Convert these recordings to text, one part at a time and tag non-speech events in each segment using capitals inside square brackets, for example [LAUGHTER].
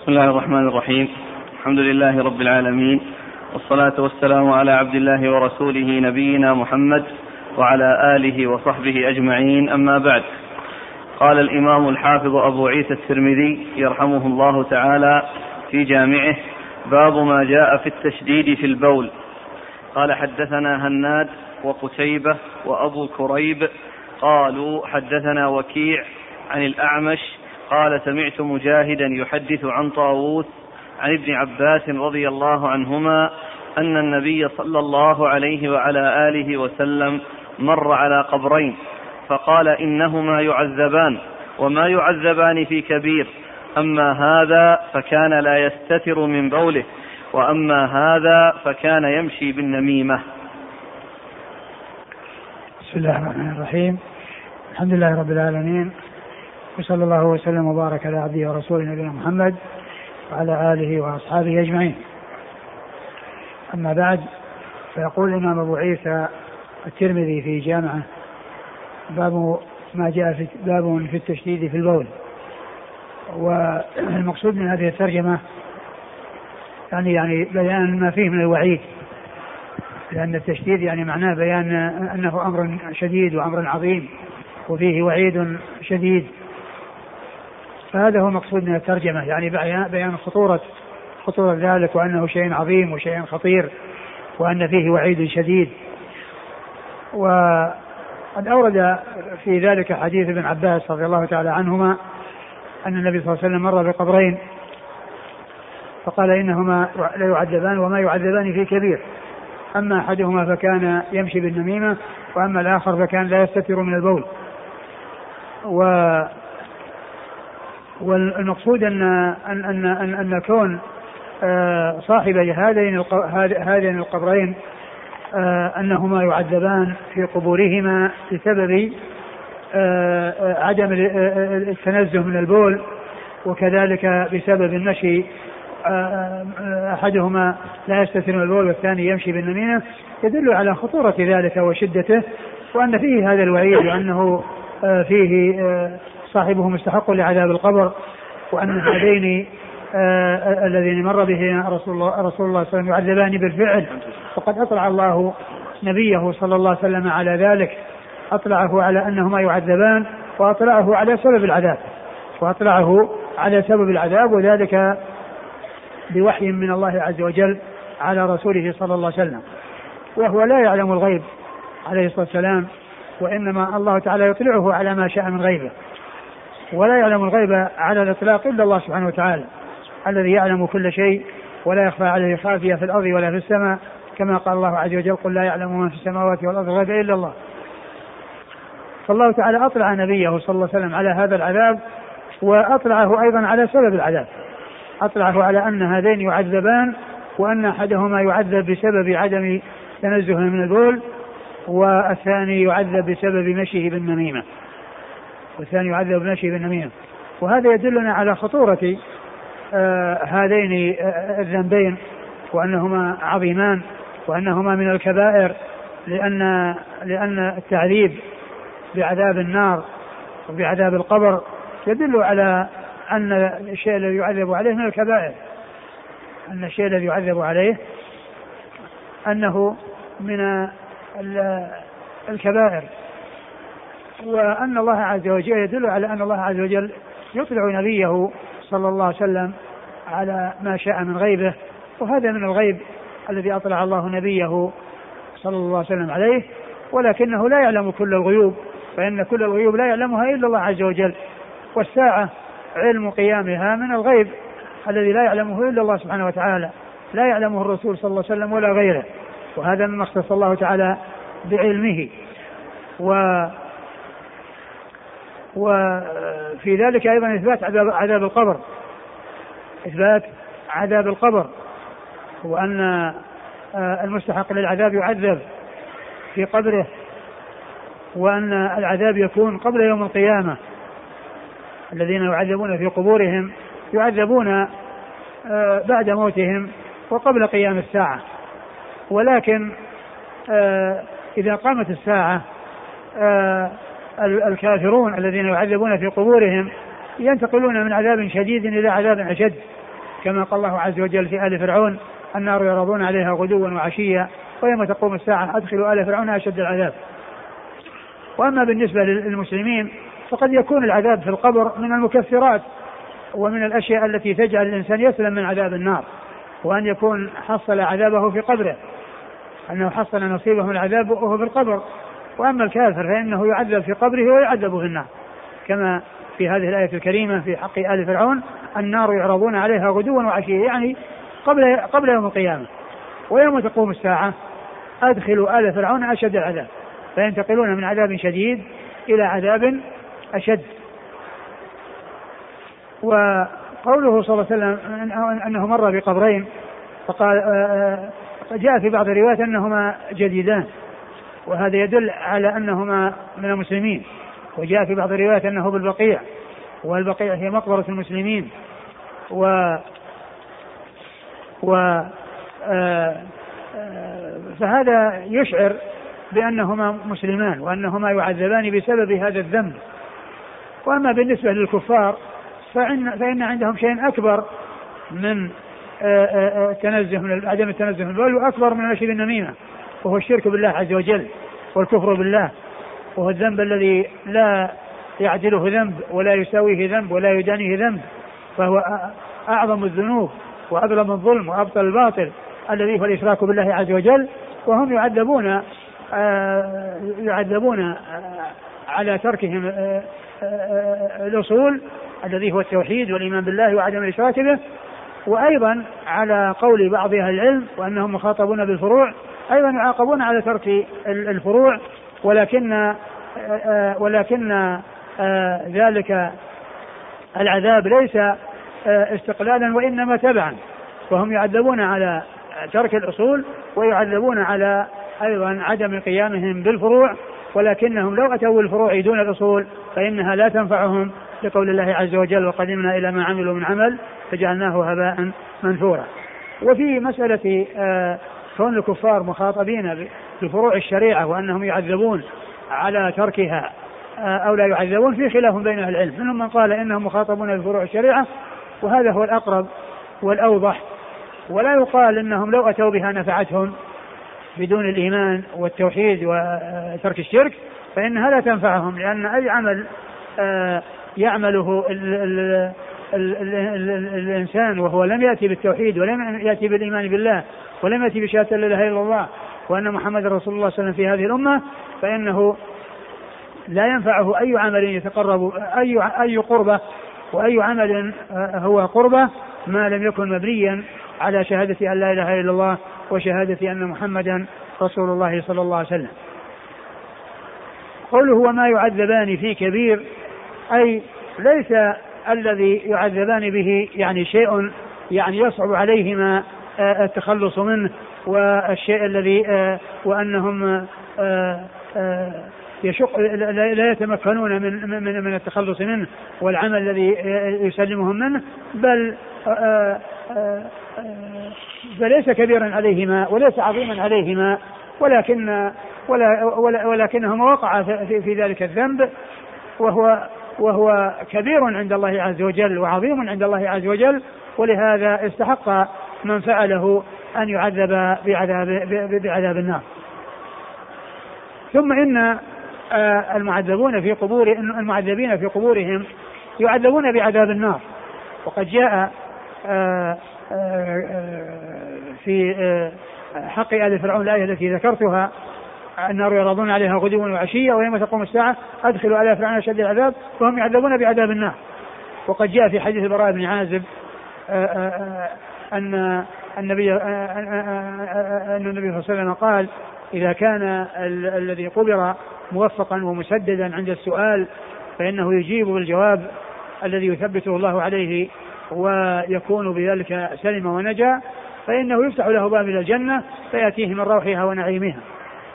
بسم الله الرحمن الرحيم. الحمد لله رب العالمين. والصلاة والسلام على عبد الله ورسوله نبينا محمد وعلى آله وصحبه أجمعين. أما بعد قال الإمام الحافظ أبو عيسى الترمذي يرحمه الله تعالى في جامعه باب ما جاء في التشديد في البول. قال حدثنا هناد وقتيبة وأبو كريب قالوا حدثنا وكيع عن الأعمش قال سمعت مجاهدا يحدث عن طاووس عن ابن عباس رضي الله عنهما أن النبي صلى الله عليه وعلى آله وسلم مر على قبرين فقال إنهما يعذبان وما يعذبان في كبير أما هذا فكان لا يستتر من بوله وأما هذا فكان يمشي بالنميمة. بسم الله الرحمن الرحيم. الحمد لله رب العالمين وصلى الله وسلم وبارك على عبده ورسوله نبينا محمد وعلى آله وأصحابه أجمعين. أما بعد فيقول الإمام أبو عيسى الترمذي في جامعه باب ما جاء في باب في التشديد في البول. والمقصود من هذه الترجمة يعني يعني بيان ما فيه من الوعيد لأن التشديد يعني معناه بيان أنه أمر شديد وأمر عظيم وفيه وعيد شديد فهذا هو مقصود من الترجمة يعني بيان خطورة خطورة ذلك وأنه شيء عظيم وشيء خطير وأن فيه وعيد شديد. وقد أورد في ذلك حديث ابن عباس رضي الله تعالى عنهما أن النبي صلى الله عليه وسلم مر بقبرين فقال إنهما لا يعذبان وما يعذبان في كبير. أما أحدهما فكان يمشي بالنميمة وأما الآخر فكان لا يستتر من البول. و والمقصود أن أن أن أن, أن كون آه، صاحب هذين هذين القبرين آه، أنهما يعذبان في قبورهما بسبب آه، عدم التنزه من البول وكذلك بسبب المشي أحدهما لا يستثني البول والثاني يمشي بالنميمة يدل على خطورة ذلك وشدته وأن فيه هذا الوعيد وأنه فيه صاحبه مستحق لعذاب القبر وأن هذين آه، الذين مر به رسول الله رسول الله صلى الله عليه وسلم يعذبان بالفعل. وقد أطلع الله نبيه صلى الله عليه وسلم على ذلك. أطلعه على أنهما يعذبان وأطلعه على سبب العذاب. وأطلعه على سبب العذاب وذلك بوحي من الله عز وجل على رسوله صلى الله عليه وسلم. وهو لا يعلم الغيب عليه الصلاة والسلام وإنما الله تعالى يطلعه على ما شاء من غيبه. ولا يعلم الغيب على الإطلاق إلا الله سبحانه وتعالى الذي يعلم كل شيء ولا يخفى عليه خافية في الأرض ولا في السماء كما قال الله عز وجل قل لا يعلم من في السماوات والأرض الغيب إلا الله. فالله تعالى أطلع نبيه صلى الله عليه وسلم على هذا العذاب وأطلعه أيضا على سبب العذاب. أطلعه على أن هذين يعذبان وأن أحدهما يعذب بسبب عدم تنزهه من البول والثاني يعذب بسبب مشيه بالنميمة. والثاني يعذب بمشيه بالنميمة وهذا يدلنا على خطورة آه هذين آه الذنبين وأنهما عظيمان وأنهما من الكبائر لأن لأن التعذيب بعذاب النار وبعذاب القبر يدل على أن الشيء الذي يعذب عليه من الكبائر. أن الشيء الذي يعذب عليه أنه من الكبائر. وأن الله عز وجل يدل على أن الله عز وجل يطلع نبيه صلى الله عليه وسلم على ما شاء من غيبه وهذا من الغيب الذي أطلع الله نبيه صلى الله عليه وسلم عليه ولكنه لا يعلم كل الغيوب فإن كل الغيوب لا يعلمها إلا الله عز وجل والساعة علم قيامها من الغيب الذي لا يعلمه إلا الله سبحانه وتعالى لا يعلمه الرسول صلى الله عليه وسلم ولا غيره وهذا مما اختص الله تعالى بعلمه و وفي ذلك أيضا إثبات عذاب, عذاب القبر. إثبات عذاب القبر وأن آه، المستحق للعذاب يعذب في قبره وأن العذاب يكون قبل يوم القيامة. الذين يعذبون في قبورهم يعذبون آه، بعد موتهم وقبل قيام الساعة. ولكن آه، إذا قامت الساعة آه، الكافرون الذين يعذبون في قبورهم ينتقلون من عذاب شديد إلى عذاب أشد. كما قال الله عز وجل في آل فرعون النار يعرضون عليها غدوا وعشيا ويوم تقوم الساعة أدخلوا آل فرعون أشد العذاب. وأما بالنسبة للمسلمين فقد يكون العذاب في القبر من المكفرات ومن الأشياء التي تجعل الإنسان يسلم من عذاب النار وأن يكون حصل عذابه في قبره. أنه حصل نصيبه من العذاب وهو في القبر. وأما الكافر فإنه يعذب في قبره ويعذب في النار. كما في هذه الآية الكريمة في حق آل فرعون النار يعرضون عليها غدوا وعشيا يعني قبل قبل يوم القيامة. ويوم تقوم الساعة أدخلوا آل فرعون أشد العذاب. فينتقلون من عذاب شديد إلى عذاب أشد. وقوله صلى الله عليه وسلم أنه مر بقبرين فقال آه، آه، جاء في بعض الروايات أنهما جديدان. وهذا يدل على أنهما من المسلمين. وجاء في بعض الروايات أنه بالبقيع والبقيع هي مقبرة المسلمين. و و آه، فهذا يشعر بأنهما مسلمان وأنهما يعذبان بسبب هذا الذنب. وأما بالنسبة للكفار فإن, فإن عندهم شيء أكبر من التنزه آه، آه، من عدم التنزه من البول وأكبر من نشر النميمة. وهو الشرك بالله عز وجل والكفر بالله وهو الذنب الذي لا يعدله ذنب ولا يساويه ذنب ولا يدانيه ذنب فهو أعظم الذنوب وأظلم الظلم وأبطل الباطل الذي هو الإشراك بالله عز وجل وهم يعذبون يعذبون على تركهم الأصول الذي هو التوحيد والإيمان بالله وعدم الإشراك به وأيضا على قول بعض أهل العلم وأنهم مخاطبون بالفروع أيضا يعاقبون على ترك الفروع ولكن ولكن ذلك العذاب ليس استقلالا وإنما تبعا. وهم يعذبون على ترك الأصول ويعذبون على أيضا عدم قيامهم بالفروع ولكنهم لو أتوا الفروع دون الأصول فإنها لا تنفعهم لقول الله عز وجل وقدمنا إلى ما عملوا من عمل فجعلناه هباء منثورا. وفي مسألة آه، كون الكفار مخاطبين بفروع الشريعة وأنهم يعذبون على تركها آه، أو لا يعذبون في خلاف بين أهل العلم. منهم من قال إنهم مخاطبون بفروع الشريعة وهذا هو الأقرب والأوضح. ولا يقال إنهم لو أتوا بها نفعتهم بدون الإيمان والتوحيد وترك الشرك فإنها لا تنفعهم لأن أي عمل آه، يعمله ال ال ال ال ال الإنسان وهو لم يأتي بالتوحيد ولم يأتي بالإيمان بالله ولم يأتي بشهادة لا إله إلا الله وأن محمد رسول الله صلى الله عليه وسلم في هذه الأمة فإنه لا ينفعه أي عمل يتقرب أي أي قربة وأي عمل آه، هو قربة ما لم يكن مبنيا على شهادة أن لا إله إلا الله وشهادة أن محمدا رسول الله صلى الله عليه وسلم. قوله وما يعذبان في كبير أي ليس الذي يعذبان به يعني شيء يعني يصعب عليهما التخلص منه والشيء الذي آه، وأنهم آه، يشق لا يتمكنون من من من التخلص منه والعمل الذي يسلمهم منه بل فليس كبيرا عليهما وليس عظيما عليهما ولكن ولا ولكنهما وقع في, في ذلك الذنب وهو وهو كبير عند الله عز وجل وعظيم عند الله عز وجل ولهذا استحق من فعله أن يعذب بعذاب بعذاب النار. ثم إن آه، المعذبون في قبور المعذبين في قبورهم يعذبون بعذاب النار وقد جاء آه، في حق آل فرعون الآية التي ذكرتها النار يعرضون عليها غدوا وعشيا ويوم تقوم الساعة أدخلوا آل فرعون أشد العذاب وهم يعذبون بعذاب النار وقد جاء في حديث البراء بن عازب أن النبي أن النبي صلى الله عليه وسلم قال إذا كان الذي قبر موفقا ومسددا عند السؤال فإنه يجيب بالجواب الذي يثبته الله عليه ويكون بذلك سلم ونجا فإنه يفتح له باب إلى الجنة فيأتيه من روحها ونعيمها.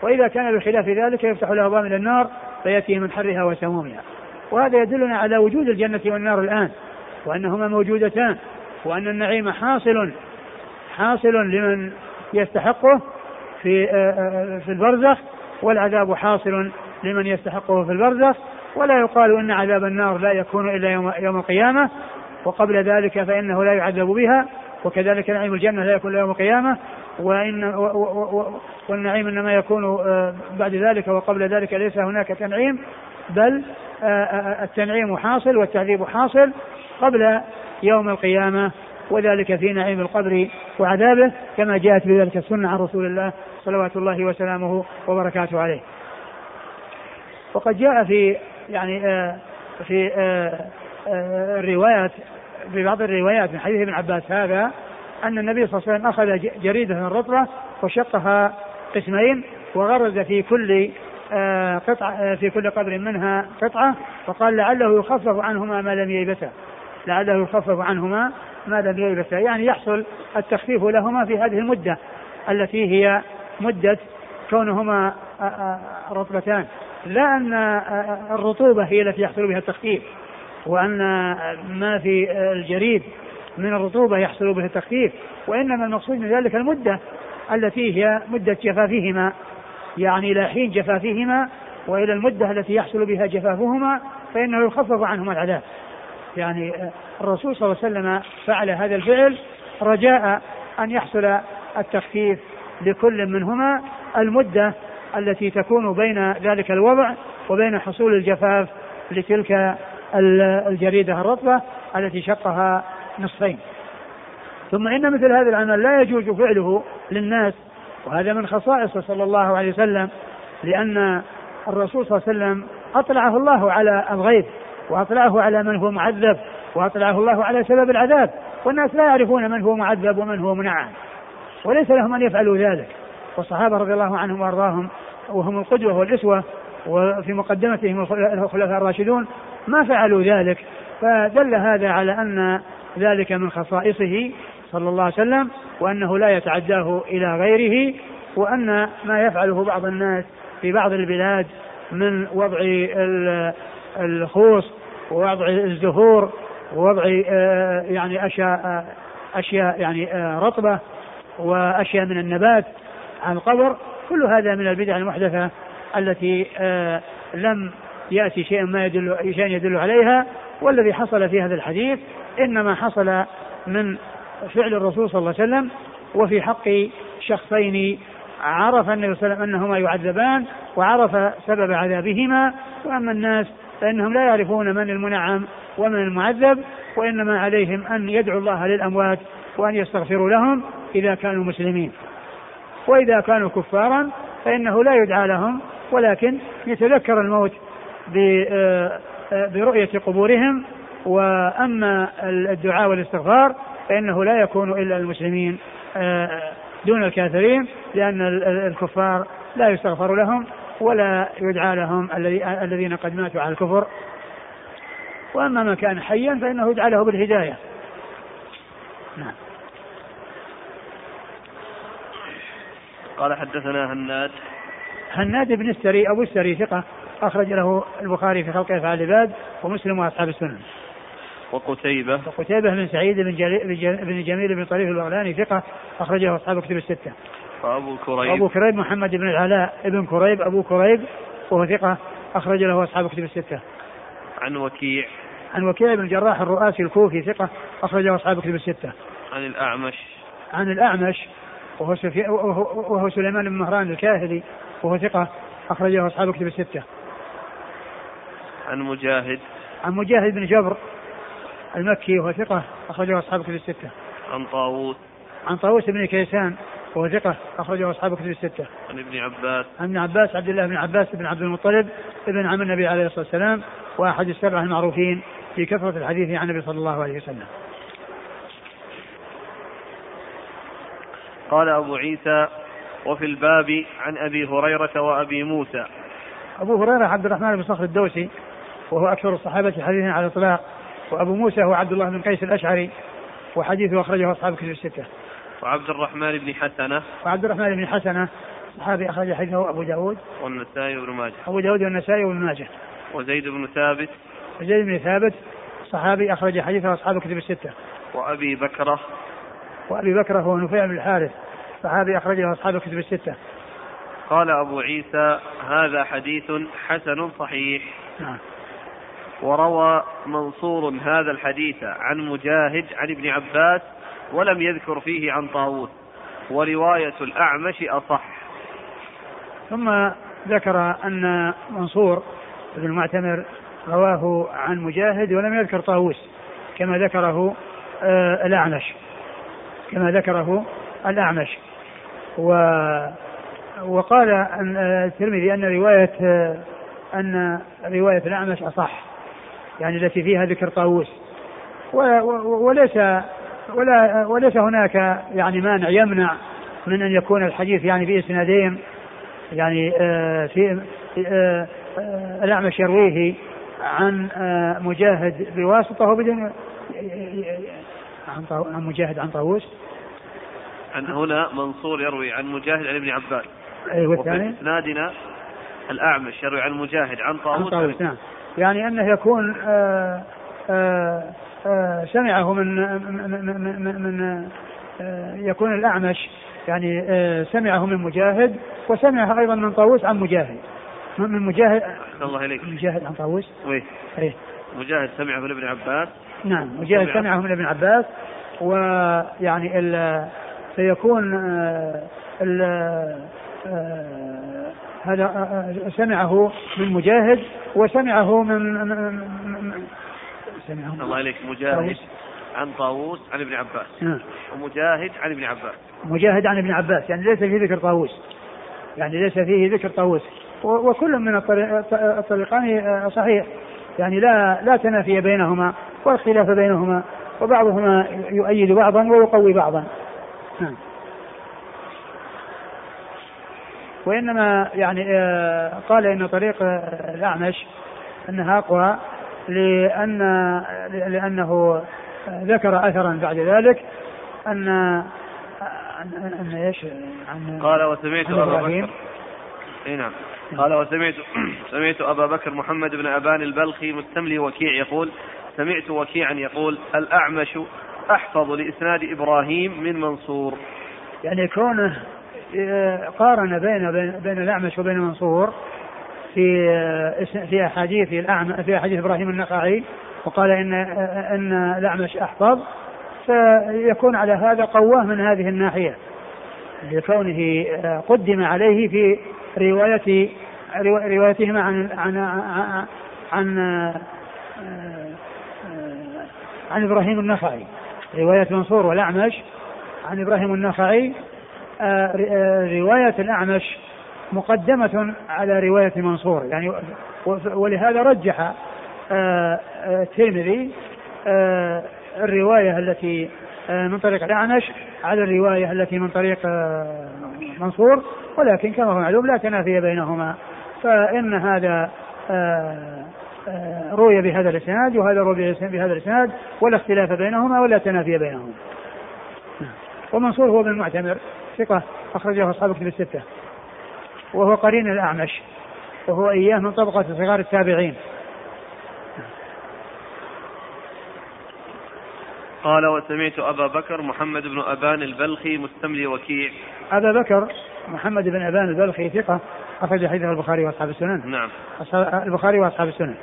وإذا كان بخلاف ذلك يفتح له باب إلى النار فيأتيه من حرها وسمومها. وهذا يدلنا على وجود الجنة والنار الآن وأنهما موجودتان. وأن النعيم حاصل حاصل لمن يستحقه في آه، آه، في البرزخ والعذاب حاصل لمن يستحقه في البرزخ ولا يقال إن عذاب النار لا يكون إلا يوم, يوم القيامة وقبل ذلك فإنه لا يعذب بها وكذلك نعيم الجنة لا يكون يوم القيامة وإن والنعيم إنما يكون آه، بعد ذلك وقبل ذلك ليس هناك تنعيم بل التنعيم حاصل والتعذيب حاصل قبل يوم القيامة وذلك في نعيم القبر وعذابه كما جاءت بذلك السنة عن رسول الله صلوات الله وسلامه وبركاته عليه. وقد جاء في يعني في الروايات في بعض الروايات من حديث ابن عباس هذا أن النبي صلى الله عليه وسلم أخذ جريدة رطبة وشقها قسمين وغرز في كل آه، قطعة آه، في كل قبر منها قطعة وقال لعله يخفف عنهما ما لم ييبسا لعله يخفف عنهما ما لم ييبسا يعني يحصل التخفيف لهما في هذه المدة التي هي مدة كونهما رطبتان. لا أن الرطوبة هي التي يحصل بها التخفيف وأن ما في الجريد من الرطوبة يحصل به التخفيف وإنما المقصود من ذلك المدة التي هي مدة جفافهما يعني إلى حين جفافهما وإلى المدة التي يحصل بها جفافهما فإنه يخفف عنهما العذاب. يعني الرسول صلى الله عليه وسلم فعل هذا الفعل رجاء أن يحصل التخفيف لكل منهما. المدة التي تكون بين ذلك الوضع وبين حصول الجفاف لتلك الجريدة الرطبة التي شقها نصفين. ثم إن مثل هذا العمل لا يجوز فعله للناس وهذا من خصائصه صلى الله عليه وسلم لأن الرسول صلى الله عليه وسلم أطلعه الله على الغيب. وأطلعه على من هو معذب وأطلعه الله على سبب العذاب. والناس لا يعرفون من هو معذب ومن هو منعم. وليس لهم أن يفعلوا ذلك. والصحابة رضي الله عنهم وأرضاهم وهم القدوة والأسوة وفي مقدمتهم الخلفاء الراشدون ما فعلوا ذلك. فدل هذا على أن ذلك من خصائصه صلى الله عليه وسلم وأنه لا يتعداه إلى غيره وأن ما يفعله بعض الناس في بعض البلاد من وضع الخوص ووضع الزهور ووضع آه، يعني أشياء أشياء يعني آه، رطبة وأشياء من النبات على القبر كل هذا من البدع المحدثة التي آه، لم يأتي شيء ما يدل شيء يدل عليها والذي حصل في هذا الحديث إنما حصل من فعل الرسول صلى الله عليه وسلم وفي حق شخصين عرف النبي صلى الله عليه وسلم أنهما يعذبان وعرف سبب عذابهما وأما الناس فإنهم لا يعرفون من المنعم ومن المعذب وإنما عليهم أن يدعوا الله للأموات وأن يستغفروا لهم إذا كانوا مسلمين. وإذا كانوا كفارا فإنه لا يدعى لهم ولكن يتذكر الموت آه، آه، برؤية قبورهم وأما الدعاء والاستغفار فإنه لا يكون إلا المسلمين آه، دون الكافرين لأن الكفار لا يستغفر لهم ولا يدعى لهم الذين قد ماتوا على الكفر. وأما من كان حيا فإنه يدعى له بالهداية. نعم. قال حدثنا هناد. هناد بن السري أبو السري ثقة أخرج له البخاري في خلق أفعال العباد ومسلم وأصحاب السنن. وقتيبة. وقتيبة بن سعيد بن, بن جميل بن طريف البغلاني ثقة أخرجه أصحاب كتب الستة. وأبو كريب أبو كريب محمد بن العلاء ابن كريب أبو كريب وهو ثقة أخرج له أصحاب كتب الستة. عن وكيع عن وكيع بن الجراح الرؤاسي الكوفي ثقة أخرجه أصحاب كتب الستة. عن الأعمش عن الأعمش وهو, سفي... وهو سليمان بن مهران الكاهلي وهو ثقة أخرجه أصحاب كتب الستة. عن مجاهد عن مجاهد بن جبر المكي وهو ثقة أخرجه أصحاب كتب الستة. عن طاووس عن طاووس بن كيسان وهو ثقة أخرجه أصحاب كتب الستة. عن ابن عباس عن ابن عباس عبد الله بن عباس بن عبد المطلب ابن عم النبي عليه الصلاة والسلام وأحد السبعة المعروفين في كثرة الحديث عن النبي صلى الله عليه وسلم. قال أبو عيسى وفي الباب عن أبي هريرة وأبي موسى أبو هريرة عبد الرحمن بن صخر الدوسي وهو أكثر الصحابة حديثا على الإطلاق وأبو موسى هو عبد الله بن قيس الأشعري وحديثه أخرجه أصحاب كتب الستة. وعبد الرحمن بن حسنة. وعبد الرحمن بن حسنة صحابي أخرج حديثه أبو داود. والنسائي وابن ماجه. أبو داود والنسائي وابن ماجه. وزيد بن ثابت. وزيد بن ثابت صحابي أخرج حديثه أصحاب كتب الستة. وأبي بكرة. وأبي بكرة هو نفيع بن الحارث صحابي أخرجه أصحاب كتب الستة. قال أبو عيسى هذا حديث حسن صحيح. نعم. وروى منصور هذا الحديث عن مجاهد عن ابن عباس ولم يذكر فيه عن طاووس ورواية الأعمش أصح. ثم ذكر أن منصور بن المعتمر رواه عن مجاهد ولم يذكر طاووس كما ذكره آه، الأعمش كما ذكره الأعمش. و وقال أن آه، الترمذي أن رواية آه، أن رواية الأعمش أصح يعني التي فيها ذكر طاووس. وليس ولا وليس هناك يعني مانع يمنع من أن يكون الحديث يعني في اسنادين يعني في الأعمش يرويه عن مجاهد بواسطه بدون عن عن مجاهد عن طاووس. عن هنا منصور يروي عن مجاهد عن ابن عباس. والثاني وفي إسنادنا الأعمش يروي عن مجاهد عن طاووس عن طاووس. نعم. يعني أنه يكون آآ سمعه من من من, من يكون الأعمش. يعني سمعه من مجاهد وسمعه أيضا من طاووس عن مجاهد. من مجاهد الله إليك. مجاهد عن طاووس؟ إيه. مجاهد سمعه من ابن عباس. نعم مجاهد سمعه. من ابن عباس. ويعني ال سيكون آه، ال آه، هذا آه، سمعه من مجاهد وسمعه من سمعه الله عليك. مجاهد عن طاووس عن ابن عباس. نعم. ومجاهد عن ابن عباس. مجاهد عن ابن عباس. يعني ليس فيه ذكر طاووس. يعني ليس فيه ذكر طاووس. وكل من الطريقان صحيح. يعني لا لا تنافي بينهما والخلاف بينهما وبعضهما يؤيد بعضا ويقوي بعضا. نعم. وإنما يعني آه، قال إن طريق الأعمش أنها أقوى لأن لأنه ذكر أثرا بعد ذلك أن أن, إيش؟ عن قال وسمعت أبا بكر. إي نعم. قال وسمعت [CLEARS THROAT] سمعت أبا بكر محمد بن أبان البلخي مستملي وكيع يقول سمعت وكيعا يقول الأعمش أحفظ لإسناد إبراهيم من منصور. يعني كونه آه، قارن بين بين الأعمش وبين منصور في آه، في أحاديث الاعمش في أحاديث إبراهيم النخعي وقال ان آه، إن الأعمش أحفظ فيكون على هذا قواه من هذه الناحية. لكونه قدم عليه في رواية روايتهما عن عن عن, عن, عن إبراهيم النخعي. رواية منصور والأعمش عن إبراهيم النخعي رواية الأعمش مقدمة على رواية منصور يعني ولهذا رجح الترمذي الرواية التي من طريق الأعمش على الرواية التي من طريق منصور ولكن كما هو معلوم لا تنافي بينهما فإن هذا آه، آه، روي بهذا الإسناد وهذا روي بهذا الإسناد ولا اختلاف بينهما ولا تنافي بينهما. ومنصور هو بن المعتمر ثقة أخرجه أصحاب كتب الستة. وهو قرين الأعمش وهو إياه من طبقة صغار التابعين. قال وسمعت أبا بكر محمد بن أبان البلخي مستملي وكيع. أبا بكر محمد بن أبان البلخي ثقة أخرج حديث البخاري وأصحاب السنن. نعم. البخاري وأصحاب السنن.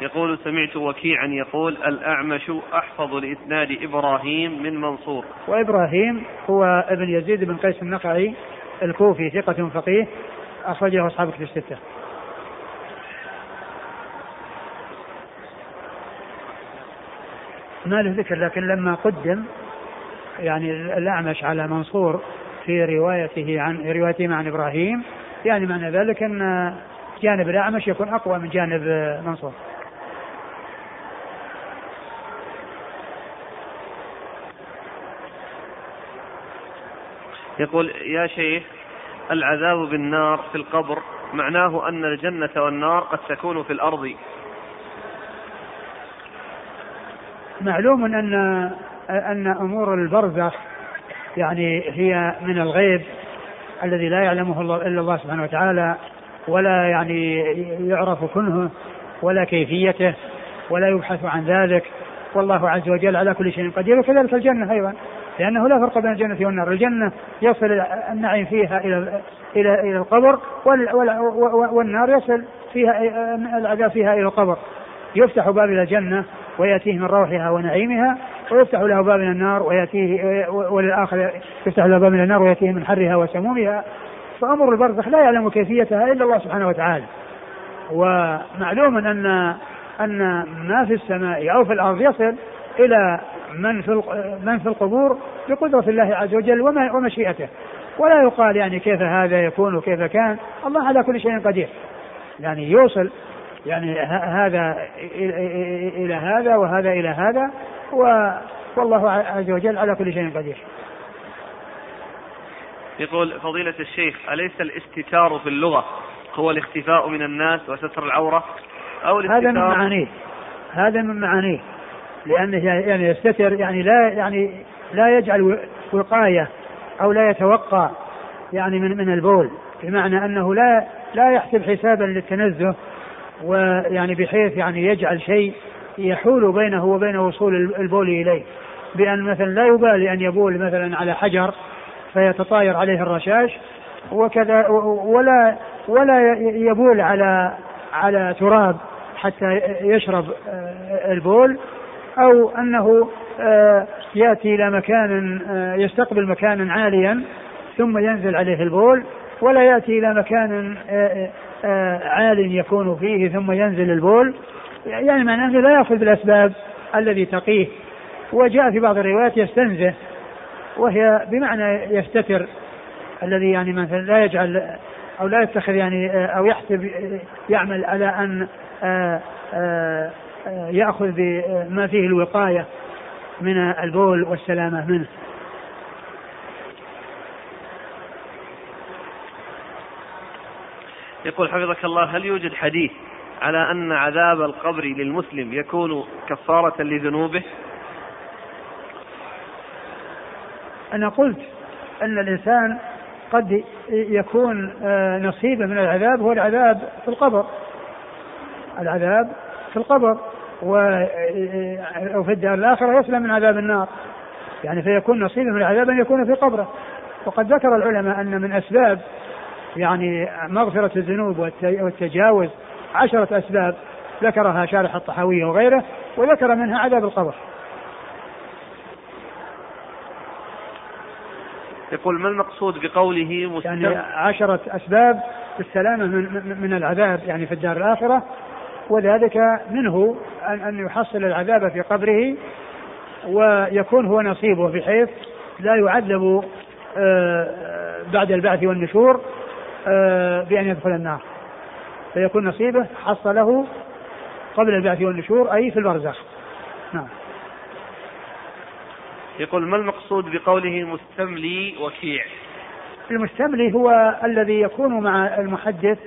يقول سمعت وكيعا يقول الأعمش أحفظ لإسناد إبراهيم من منصور. وإبراهيم هو ابن يزيد بن قيس النقعي الكوفي ثقة فقيه. أخرجه أصحاب كتب الستة. ما له ذكر لكن لما قدم يعني الأعمش على منصور في روايته عن روايته عن إبراهيم يعني معنى ذلك أن جانب الأعمش يكون أقوى من جانب منصور. يقول يا شيخ العذاب بالنار في القبر معناه أن الجنة والنار قد تكون في الأرض. معلوم أن أن أمور البرزخ يعني هي من الغيب الذي لا يعلمه إلا الله سبحانه وتعالى ولا يعني يعرف كنهه ولا كيفيته ولا يبحث عن ذلك. والله عز وجل على كل شيء قدير وكذلك الجنة أيضا. لأنه لا فرق بين الجنة والنار، الجنة يصل النعيم فيها إلى إلى إلى القبر والنار يصل فيها العذاب فيها إلى القبر. يفتح باب إلى الجنة ويأتيه من روحها ونعيمها ويفتح له باب من النار ويأتيه وللآخر يفتح له باب من النار ويأتيه من حرها وسمومها. فأمر البرزخ لا يعلم كيفيتها إلا الله سبحانه وتعالى. ومعلوم أن أن ما في السماء أو في الأرض يصل إلى من في من في القبور بقدرة الله عز وجل ومشيئته. ولا يقال يعني كيف هذا يكون وكيف كان. الله على كل شيء قدير. يعني يوصل يعني هذا إلى هذا وهذا إلى هذا والله عز وجل على كل شيء قدير. يقول فضيلة الشيخ أليس الاستتار في اللغة هو الاختفاء من الناس وستر العورة؟ أو هذا من معانيه. هذا من معانيه. لأنه يعني يستتر يعني لا يعني لا يجعل وقاية أو لا يتوقع يعني من من البول بمعنى أنه لا لا يحسب حسابا للتنزه ويعني بحيث يعني يجعل شيء يحول بينه وبين وصول البول إليه. بأن مثلا لا يبالي أن يبول مثلا على حجر فيتطاير عليه الرشاش وكذا ولا ولا يبول على على تراب حتى يشرب آه، البول أو أنه آه، يأتي إلى مكان آه، يستقبل مكانا عاليا ثم ينزل عليه البول ولا يأتي إلى مكان عال يكون فيه ثم ينزل البول. يعني معناه أنه لا يأخذ بالأسباب الذي تقيه. وجاء في بعض الروايات يستنزه وهي بمعنى يستتر الذي يعني مثلا لا يجعل أو لا يتخذ يعني أو يحسب يعمل على أن يأخذ بما فيه الوقاية من البول والسلامة منه. يقول حفظك الله هل يوجد حديث على أن عذاب القبر للمسلم يكون كفارة لذنوبه؟ أنا قلت أن الإنسان قد يكون آه، نصيبه من العذاب هو العذاب في القبر العذاب في القبر وفي الدار الآخرة يسلم من عذاب النار. يعني فيكون نصيبه من العذاب أن يكون في قبره. وقد ذكر العلماء أن من أسباب يعني مغفرة الذنوب والتجاوز عشرة أسباب. ذكرها شارح الطحاوية وغيره وذكر منها عذاب القبر. يقول ما المقصود بقوله مستم... يعني عشرة أسباب السلامة من, من العذاب يعني في الدار الآخرة؟ وذلك منه أن, أن يحصل العذاب في قبره ويكون هو نصيبه بحيث لا يعذب آه، بعد البعث والنشور آه، بأن يدخل النار. فيكون نصيبه حصله قبل البعث والنشور أي في البرزخ. نعم. يقول ما المقصود بقوله مستملي وكيع؟ المستملي هو الذي يكون مع المحدث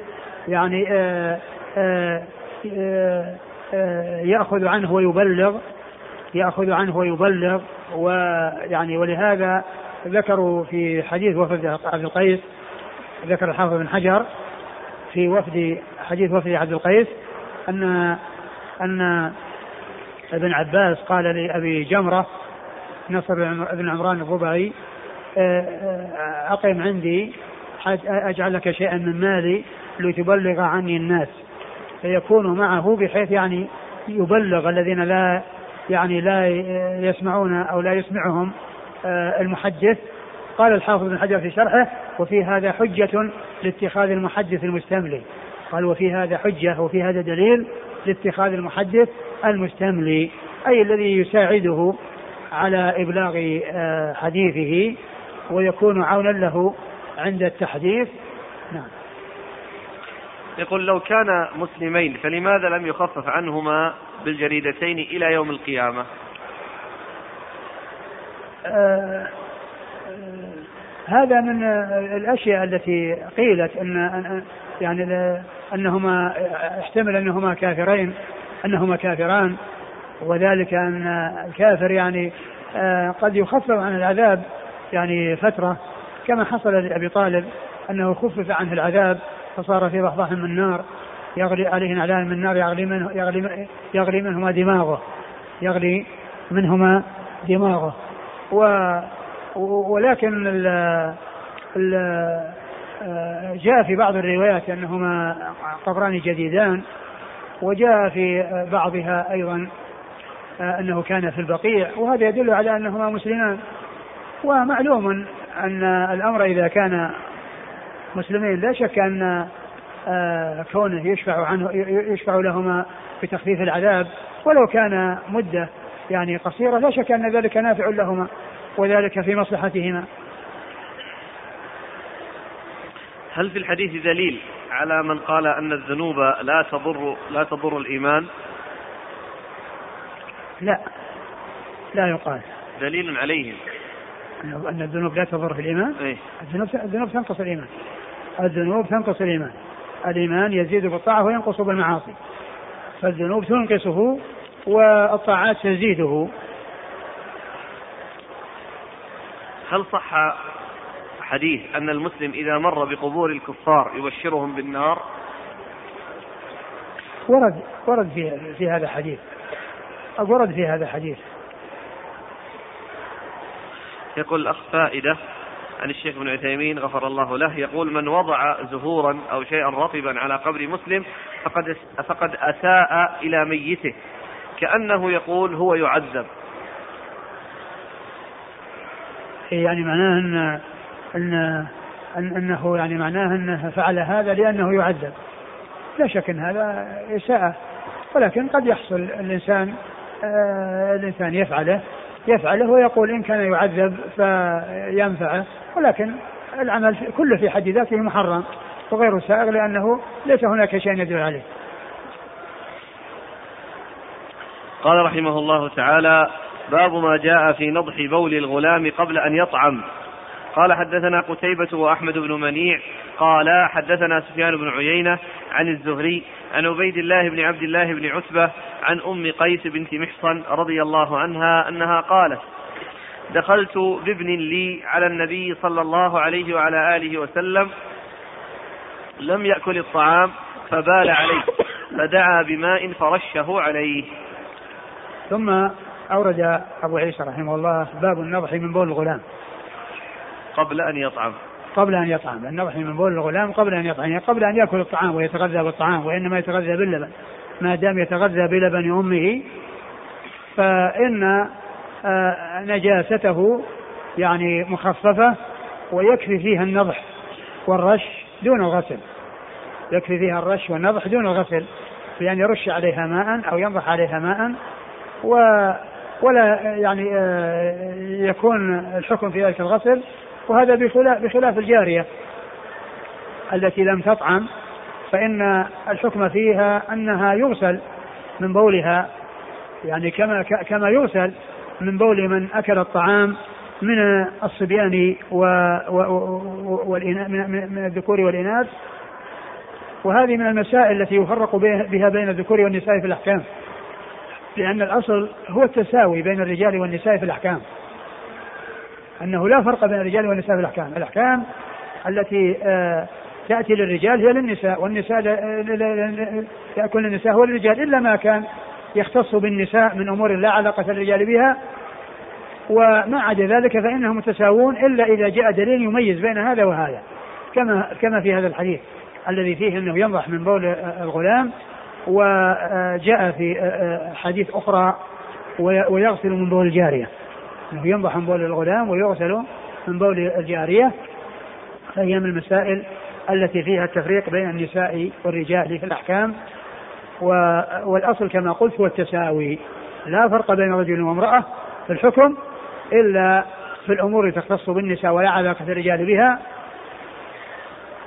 يعني آآ آآ يأخذ عنه ويبلغ يأخذ عنه ويبلغ ويعني ولهذا ذكروا في حديث وفد عبد القيس ذكر الحافظ بن حجر في وفد حديث وفد عبد القيس أن أن ابن عباس قال لأبي جمرة نصر بن عمران الربعي آه، آه، أقم عندي أجعل لك شيئا من مالي لتبلغ عني الناس. فيكون معه بحيث يعني يبلغ الذين لا يعني لا يسمعون أو لا يسمعهم آه، المحدث. قال الحافظ بن حجر في شرحه وفي هذا حجة لاتخاذ المحدث المستملي. قال وفي هذا حجة وفي هذا دليل لاتخاذ المحدث المستملي. أي الذي يساعده على إبلاغ آه، حديثه ويكون عونا له عند التحديث. نعم. يقول لو كان مسلمين فلماذا لم يخفف عنهما بالجريدتين إلى يوم القيامة؟ آه آه هذا من الأشياء التي قيلت أن يعني أنهما احتمل أنهما كافرين أنهما كافران وذلك أن الكافر يعني آه، قد يخفف عن العذاب يعني فترة كما حصل لأبي طالب أنه خفف عنه العذاب فصار في ضحضاح من نار يغلي عليه نعلان من نار يغلي منه يغلي, يغلي منهما دماغه يغلي منهما دماغه. و ولكن ال ال آه، جاء في بعض الروايات أنهما قبران جديدان وجاء في بعضها أيضا أنه كان في البقيع وهذا يدل على أنهما مسلمان. ومعلوم أن الأمر إذا كان مسلمين لا شك أن آه، كونه يشفع عنه يشفع لهما بتخفيف العذاب ولو كان مدة يعني قصيرة لا شك أن ذلك نافع لهما وذلك في مصلحتهما. هل في الحديث دليل على من قال أن الذنوب لا تضر لا تضر الإيمان؟ لا لا يقال. دليل عليهم. أن الذنوب لا تضر في الإيمان؟ إيه؟ الذنوب الذنوب تنقص الإيمان. الذنوب تنقص الإيمان. الإيمان يزيد بالطاعة وينقص بالمعاصي. فالذنوب تنقصه والطاعات تزيده. هل صح حديث أن المسلم إذا مر بقبور الكفار يبشرهم بالنار؟ ورد ورد في في هذا الحديث ورد في هذا الحديث يقول الأخ فائدة عن الشيخ ابن عثيمين غفر الله له يقول من وضع زهورا أو شيئا رطبا على قبر مسلم فقد فقد أساء إلى ميته كأنه يقول هو يعذب. إيه، يعني معناه أن أن أنه يعني معناه أنه فعل هذا لأنه يعذب. لا شك أن هذا إساءة ولكن قد يحصل الإنسان آه الإنسان يفعله. يفعله ويقول إن كان يعذب فينفعه ولكن العمل كله في حد ذاته محرم وغير سائغ لأنه ليس هناك شيء يدل عليه. قال رحمه الله تعالى باب ما جاء في نضح بول الغلام قبل أن يطعم. قال حدثنا قتيبة وأحمد بن منيع قال حدثنا سفيان بن عيينة عن الزهري عن عبيد الله بن عبد الله بن عتبة عن أم قيس بنت محصن رضي الله عنها أنها قالت دخلت بابن لي على النبي صلى الله عليه وعلى آله وسلم لم يأكل الطعام فبال عليه فدعا بماء فرشه عليه. ثم أورد أبو عيسى رحمه الله باب النضح من بول الغلام. قبل أن يطعم. قبل أن يطعم النضح من بول الغلام قبل أن يطعم يعني قبل أن يأكل الطعام ويتغذى بالطعام وإنما يتغذى باللبن. ما دام يتغذى بلبن أمه فإن آه، نجاسته يعني مخففة ويكفي فيها النضح والرش دون الغسل. يكفي فيها الرش والنضح دون الغسل بأن يرش عليها ماء أو ينضح عليها ماء و ولا يعني آه، يكون الحكم في ذلك الغسل وهذا بخلاف, الجارية التي لم تطعم فإن الحكم فيها أنها يغسل من بولها يعني كما كما يغسل من بول من أكل الطعام من الصبيان و من الذكور والإناث. وهذه من المسائل التي يفرق بها بين الذكور والنساء في الأحكام لأن الأصل هو التساوي بين الرجال والنساء في الأحكام. أنه لا فرق بين الرجال والنساء في الأحكام. الأحكام التي آه، تأتي للرجال هي للنساء والنساء يأكل النساء هو للرجال إلا ما كان يختص بالنساء من أمور لا علاقة للرجال بها. وما عدا ذلك فإنهم متساوون إلا إذا جاء دليل يميز بين هذا وهذا. كما كما في هذا الحديث الذي فيه أنه ينضح من بول الغلام وجاء في حديث أخرى ويغسل من بول الجارية. أنه ينضح من بول الغلام ويغسل من بول الجارية. فهي من المسائل التي فيها التفريق بين النساء والرجال في الأحكام. والأصل كما قلت هو التساوي. لا فرق بين رجل وامرأة في الحكم إلا في الأمور تختص بالنساء ولا علاقة الرجال بها.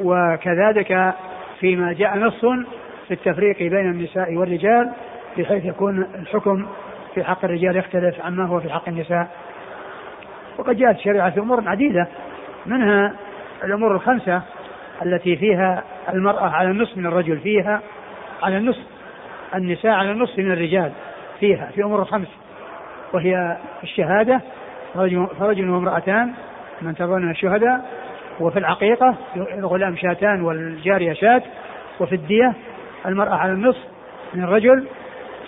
وكذلك فيما جاء نص في التفريق بين النساء والرجال بحيث يكون الحكم في حق الرجال يختلف عما هو في حق النساء. وقد جاءت الشريعة في أمور عديدة منها الأمور الخمسة التي فيها المرأة على النصف من الرجل فيها على النصف النساء على النصف من الرجال فيها في أمور الخمس وهي الشهادة فرجل وامرأتان من تظن الشهداء وفي العقيقة الغلام شاتان والجارية شات وفي الدية المرأة على النصف من الرجل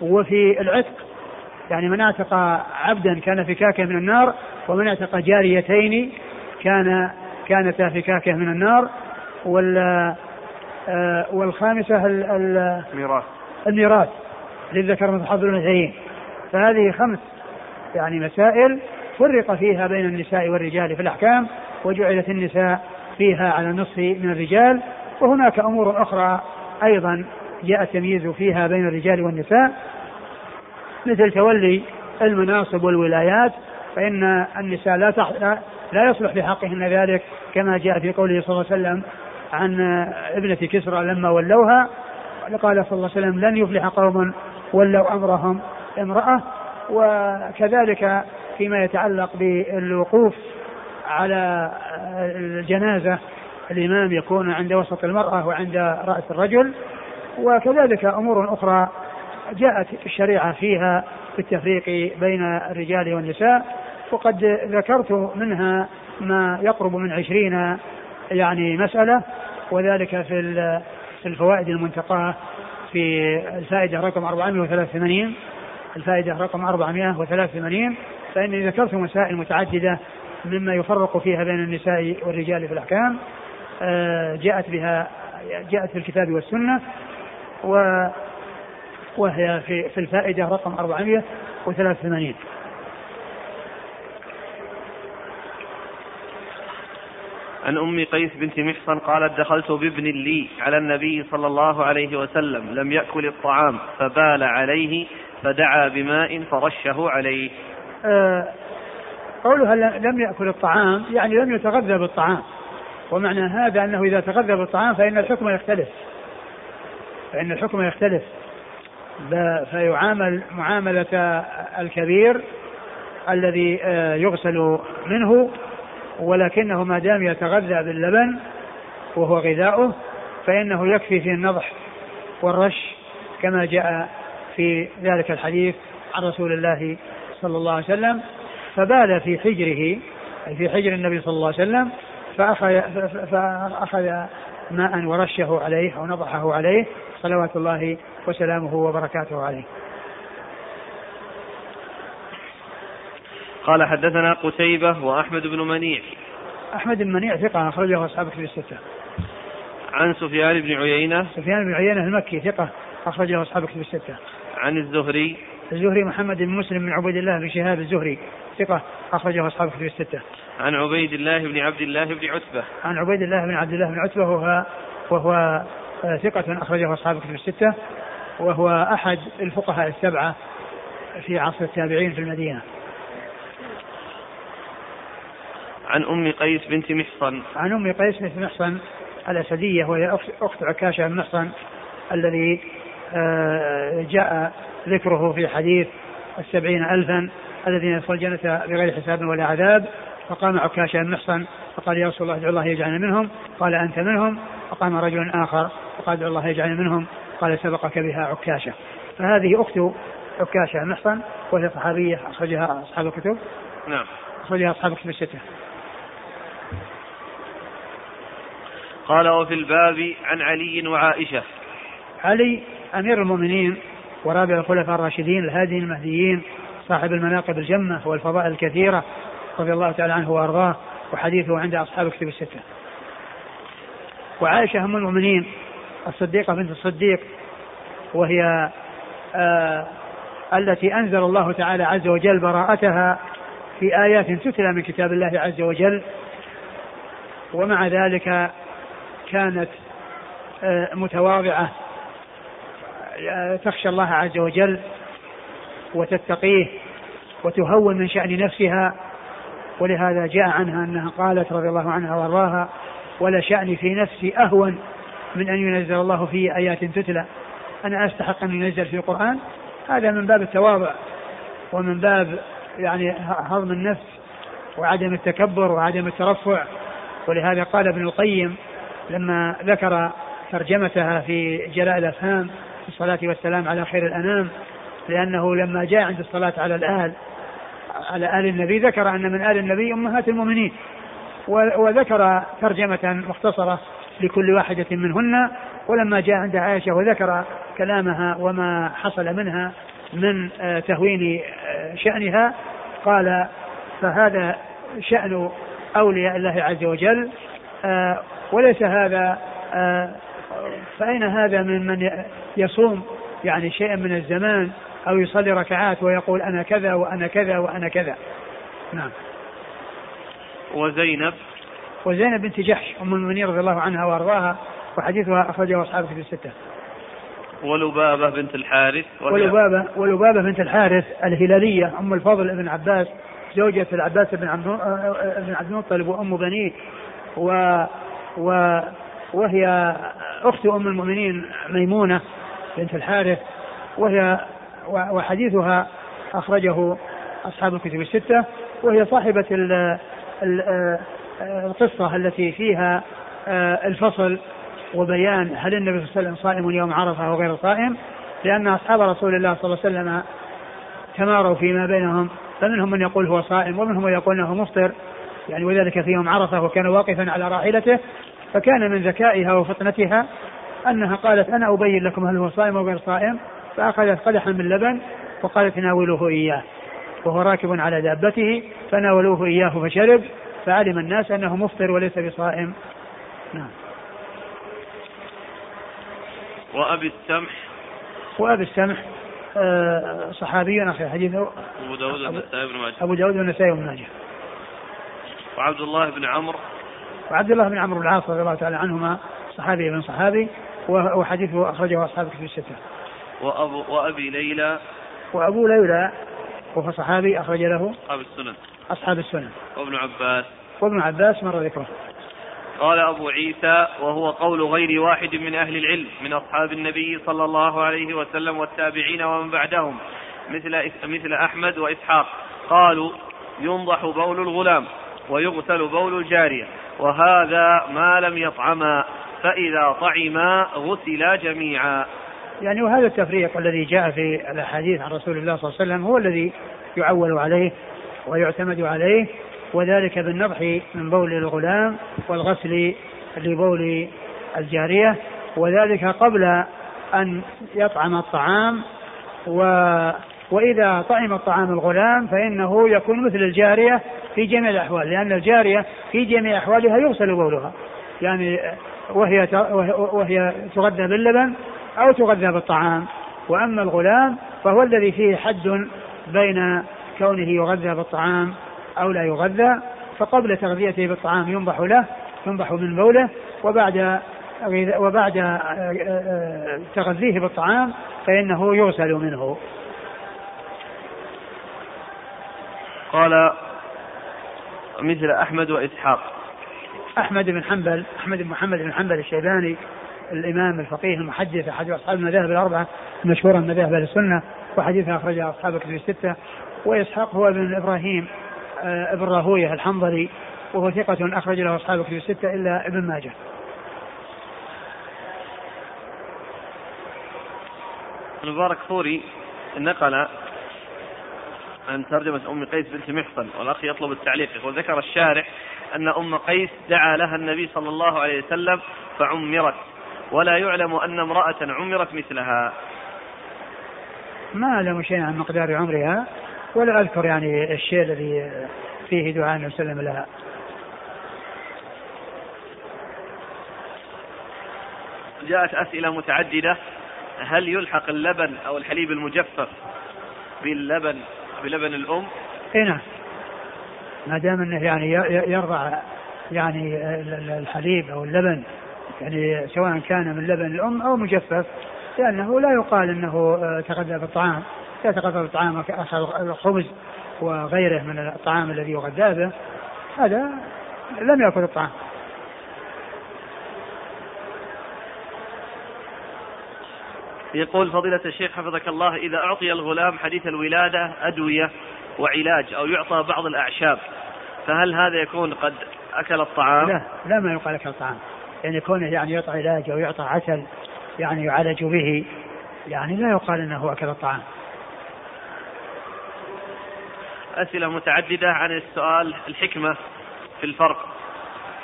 وفي العتق يعني من اعتق عبدا كان فكاكة من النار ومن اعتق جاريتين كان كانتا فكاكة من النار وال آه، والخامسة الميراث. الميراث للذكر مثل حظ الأنثيين فهذه خمس يعني مسائل فرق فيها بين النساء والرجال في الأحكام وجعلت النساء فيها على النصف من الرجال وهناك أمور أخرى أيضا جاء التمييز فيها بين الرجال والنساء مثل تولي المناصب والولايات فإن النساء لا. لا يصلح لحقهن ذلك كما جاء في قوله صلى الله عليه وسلم عن ابنة كسرى لما ولوها قال صلى الله عليه وسلم لن يفلح قوم ولوا أمرهم امرأة وكذلك فيما يتعلق بالوقوف على الجنازة الإمام يكون عند وسط المرأة وعند رأس الرجل وكذلك أمور أخرى جاءت الشريعة فيها في التفريق بين الرجال والنساء وقد ذكرت منها ما يقرب من عشرين يعني مسألة وذلك في الفوائد المنتقاة في الفائدة رقم 483 الفائدة رقم 483 فإني ذكرت مسائل متعددة مما يفرق فيها بين النساء والرجال في الأحكام آه، جاءت بها جاءت في الكتاب والسنة و وهي في في الفائدة رقم 483 عن أم قيس بنت محصن قالت دخلت بابن لي على النبي صلى الله عليه وسلم لم يأكل الطعام فبال عليه فدعا بماء فرشه عليه. آه قولها لم يأكل الطعام يعني لم يتغذى بالطعام ومعنى هذا أنه إذا تغذى بالطعام فإن الحكم يختلف. فإن الحكم يختلف فيعامل معاملة الكبير الذي آه، يغسل منه ولكنه ما دام يتغذى باللبن وهو غذاؤه فإنه يكفي في النضح والرش كما جاء في ذلك الحديث عن رسول الله صلى الله عليه وسلم. فبال في حجره في حجر النبي صلى الله عليه وسلم فأخذ, فأخذ ماء ورشه عليه أو نضحه عليه صلوات الله وسلامه وبركاته عليه. قال حدثنا قتيبة وأحمد بن منيع. أحمد بن منيع ثقة أخرجه أصحاب كتب الستة. عن سفيان بن عيينة. سفيان بن عيينة المكي ثقة أخرجه أصحاب كتب الستة. عن الزهري. الزهري محمد بن مسلم بن عبيد الله بن شهاب الزهري ثقة أخرجه أصحاب كتب الستة. عن عبيد الله بن عبد الله بن عتبة. عن عبيد الله بن عبد الله بن عتبة وهو وهو آه، ثقة أخرجه أصحاب كتب الستة وهو أحد الفقهاء السبعة في عصر التابعين في المدينة. عن أم قيس بنت محصن. عن أم قيس بنت محصن الأسدية وهي أخت عكاشة بن محصن الذي آه، جاء ذكره في حديث السبعين ألفا الذين يدخل الجنة بغير حساب ولا عذاب. فقام عكاشة بن محصن فقال يا رسول الله ادعو الله يجعلنا منهم. قال أنت منهم؟ فقام رجل آخر فقال ادعو الله يجعلنا منهم. قال سبقك بها عكاشة. فهذه أخت عكاشة محصن وهي صحابية أخرجها أصحاب الكتب. نعم. أخرجها أصحاب الكتب الستة. قال وفي الباب عن علي وعائشة. علي أمير المؤمنين ورابع الخلفاء الراشدين الهاديين المهديين صاحب المناقب الجمة والفضائل الكثيرة رضي الله تعالى عنه وأرضاه وحديثه عند أصحاب الكتب الستة. وعائشة أم المؤمنين الصديقة بنت الصديق وهي آه التي أنزل الله تعالى عز وجل براءتها في آيات تتلى من كتاب الله عز وجل. ومع ذلك كانت آه، متواضعة آه، تخشى الله عز وجل وتتقيه وتهون من شأن نفسها. ولهذا جاء عنها أنها قالت رضي الله عنها وأرضاها ولا شأني في نفسي أهون من أن ينزل الله في آيات تتلى. أنا أستحق أن ينزل في القرآن. هذا من باب التواضع ومن باب يعني هضم النفس وعدم التكبر وعدم الترفع. ولهذا قال ابن القيم لما ذكر ترجمتها في جلاء الأفهام في الصلاة والسلام على خير الأنام لأنه لما جاء عند الصلاة على الآل على آل النبي ذكر أن من آل النبي أمهات المؤمنين وذكر ترجمة مختصرة لكل واحدة منهن ولما جاء عند عائشة وذكر كلامها وما حصل منها من آه، تهوين آه، شأنها قال فهذا شأن أولياء الله عز وجل آه، وليس هذا فأين هذا من من يصوم يعني شيئا من الزمان أو يصلي ركعات ويقول أنا كذا وأنا كذا وأنا كذا. نعم. وزينب؟ وزينب بنت جحش أم المؤمنين رضي الله عنها وأرضاها وحديثها أخرجه أصحاب في الستة. ولبابة بنت الحارث ولبابة ولبابة بنت الحارث الهلالية أم الفضل بن عباس زوجة العباس بن عبد بن عبد المطلب وأم بنيه و و وهي أخت أم المؤمنين ميمونة بنت الحارث وهي وحديثها أخرجه أصحاب الكتب الستة وهي صاحبة القصة التي فيها الفصل وبيان هل النبي صلى الله عليه وسلم صائم يوم عرفة أو غير صائم لأن أصحاب رسول الله صلى الله عليه وسلم تماروا فيما بينهم فمنهم من يقول هو صائم ومنهم من يقول إنه مفطر يعني وذلك في يوم عرفة وكان واقفا على راحلته فكان من ذكائها وفطنتها أنها قالت أنا أبين لكم هل هو صائم أو غير صائم فأخذت قدحا من لبن وقالت ناولوه إياه. وهو راكب على دابته فناولوه إياه فشرب فعلم الناس أنه مفطر وليس بصائم. نعم. وأبي السمح. وأبي السمح آه، صحابي أخي حديثه أبو داود والنسائي بن ماجه. أبو داود والنسائي بن ماجه. وعبد الله بن عمرو. وعبد الله بن عمرو بن العاص رضي الله تعالى عنهما صحابي ابن صحابي وحديثه أخرجه اصحاب كتب الستة. وابو وأبي ليلى. وأبو ليلى وهو صحابي أخرج له أصحاب السنن. أصحاب السنن. وابن عباس. وابن عباس مر ذكره. قال أبو عيسى وهو قول غير واحد من أهل العلم من أصحاب النبي صلى الله عليه وسلم والتابعين ومن بعدهم مثل مثل أحمد وإسحاق. قالوا ينضح بول الغلام ويغسل بول الجارية وهذا ما لم يطعما فإذا طعما غسلا جميعا. يعني وهذا التفريق الذي جاء في الأحاديث عن رسول الله صلى الله عليه وسلم هو الذي يعول عليه ويعتمد عليه وذلك بالنضح من بول الغلام والغسل لبول الجارية وذلك قبل أن يطعم الطعام و وإذا طعم الطعام الغلام فإنه يكون مثل الجارية في جميع الأحوال لأن الجارية في جميع أحوالها يغسل بولها يعني وهي وهي تغذى باللبن أو تغذى بالطعام. وأما الغلام فهو الذي فيه حد بين كونه يغذى بالطعام أو لا يغذى فقبل تغذيته بالطعام ينضح له ينضح من بوله وبعد وبعد آه، آه، تغذيه بالطعام فإنه يغسل منه. قال مثل أحمد وإسحاق. أحمد بن حنبل أحمد بن محمد بن حنبل الشيباني الإمام الفقيه المحدث أحد أصحاب المذاهب الأربعة المشهورة من مذاهب أهل السنة وحديثها أخرجها أصحاب الكتب الستة وإسحاق هو ابن إبراهيم آه، ابن راهوية الحنظلي وهو ثقة أخرج له أصحاب الكتب الستة إلا ابن ماجه. المبارك فوري نقل عن ترجمة أم قيس بنت محصن والأخ يطلب التعليق وذكر الشارح أن أم قيس دعا لها النبي صلى الله عليه وسلم فعمرت ولا يعلم أن امرأة عمرت مثلها. ما أعلم شيئا عن مقدار عمرها ولا أذكر يعني الشيء الذي فيه دعاء النبي صلى الله عليه وسلم لها. جاءت أسئلة متعددة. هل يلحق اللبن أو الحليب المجفف باللبن بلبن الأم؟ اي نعم. ما دام إنه يعني يرضع يعني الحليب أو اللبن يعني سواء كان من لبن الأم أو مجفف لأنه لا يقال إنه تغذى بالطعام. يتغذى بالطعام الخبز وغيره من الطعام الذي يغذى به هذا لم يأكل الطعام. يقول فضيلة الشيخ حفظك الله إذا أعطي الغلام حديث الولادة أدوية وعلاج أو يعطى بعض الأعشاب فهل هذا يكون قد أكل الطعام؟ لا لا ما يقال أكل الطعام. يعني كونه يعني يعطى علاج أو يعطى عسل يعني يعالج به يعني لا يقال أنه أكل الطعام. أسئلة متعددة عن السؤال الحكمة في الفرق.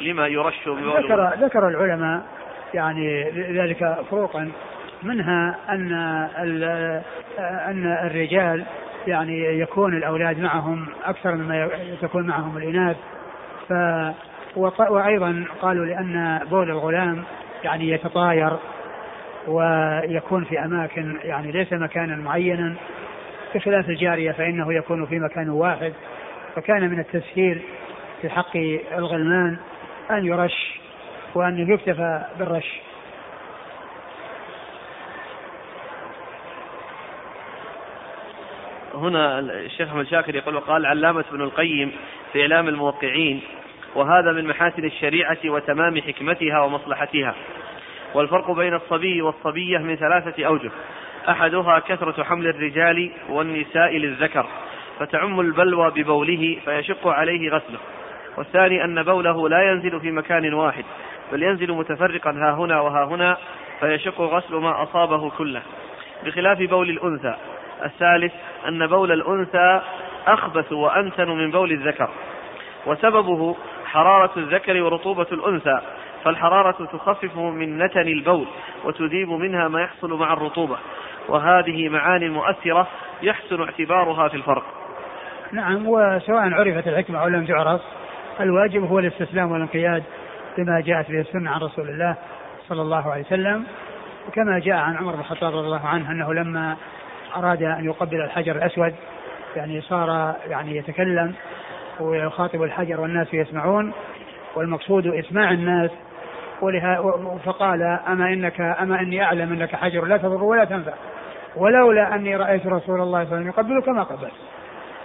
لما يرش ذكر ذكر العلماء يعني ذلك فروقا منها أن أن الرجال يعني يكون الأولاد معهم أكثر مما تكون معهم الإناث. ف وأيضا قالوا لأن بول الغلام يعني يتطاير ويكون في أماكن يعني ليس مكانا معينا. بخلاف الجارية فإنه يكون في مكان واحد. فكان من التسهيل في حق الغلمان أن يرش وأن يكتفى بالرش. هنا الشيخ أحمد شاكر يقول وقال علامة ابن القيم في إعلام الموقعين وهذا من محاسن الشريعة وتمام حكمتها ومصلحتها. والفرق بين الصبي والصبية من ثلاثة أوجه. أحدها كثرة حمل الرجال والنساء للذكر فتعم البلوى ببوله فيشق عليه غسله. والثاني أن بوله لا ينزل في مكان واحد بل ينزل متفرقا ها هنا وها هنا فيشق غسل ما أصابه كله. بخلاف بول الأنثى الثالث أن بول الأنثى أخبث وأنتن من بول الذكر. وسببه حرارة الذكر ورطوبة الأنثى فالحرارة تخفف من نتن البول وتذيب منها ما يحصل مع الرطوبة. وهذه معاني مؤثرة يحسن اعتبارها في الفرق. نعم وسواء عرفت الحكمة أو لم تعرف الواجب هو الاستسلام والانقياد بما جاءت به السنة عن رسول الله صلى الله عليه وسلم. كما جاء عن عمر بن الخطاب رضي الله عنه أنه لما أراد أن يقبل الحجر الأسود يعني صار يعني يتكلم ويخاطب الحجر والناس يسمعون والمقصود إسماع الناس. ولها فقال أما إنك أما إني أعلم أنك حجر لا تضر ولا تنفع ولولا أني رأيت رسول الله صلى الله عليه وسلم يقبلك ما قبلت.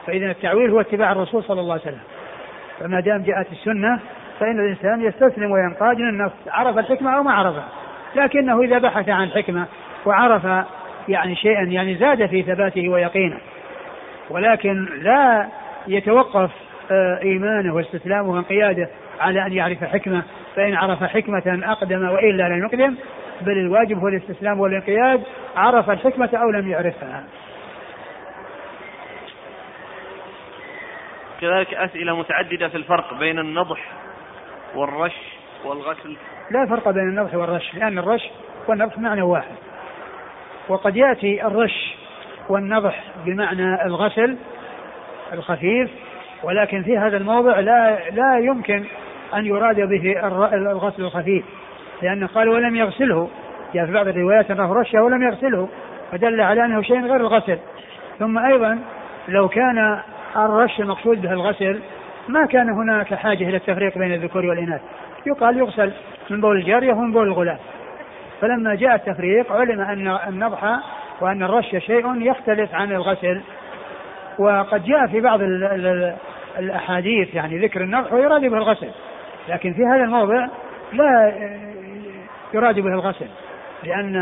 فإذا التعويل هو اتباع الرسول صلى الله عليه وسلم. فما دام جاءت السنة فإن الإنسان يستسلم وينقاد للنص عرف الحكمة أو ما عرفها. لكنه إذا بحث عن حكمة وعرف يعني شيئا يعني زاد في ثباته ويقينه. ولكن لا يتوقف إيمانه واستسلامه وانقياده على أن يعرف حكمة فإن عرف حكمة أقدم وإلا لم يقدم بل الواجب هو الاستسلام والانقياد عرف الحكمة أو لم يعرفها. كذلك أسئلة متعددة في الفرق بين النضح والرش والغسل. لا فرق بين النضح والرش لأن الرش والنضح معنى واحد. وقد يأتي الرش والنضح بمعنى الغسل الخفيف ولكن في هذا الموضع لا لا يمكن أن يراد به الغسل الخفيف لأنه قال ولم يغسله. جاء في بعض الروايات أنه رشه ولم يغسله فدل على أنه شيء غير الغسل. ثم أيضا لو كان الرش المقصود به الغسل ما كان هناك حاجة إلى التفريق بين الذكور والإناث. يقال يغسل من بول الجارية ومن بول الغلام. فلما جاء التفريق علم أن النضح وأن الرش شيء يختلف عن الغسل. وقد جاء في بعض الأحاديث يعني ذكر النضح ويراد به الغسل. لكن في هذا الموضع لا يراد به الغسل لأن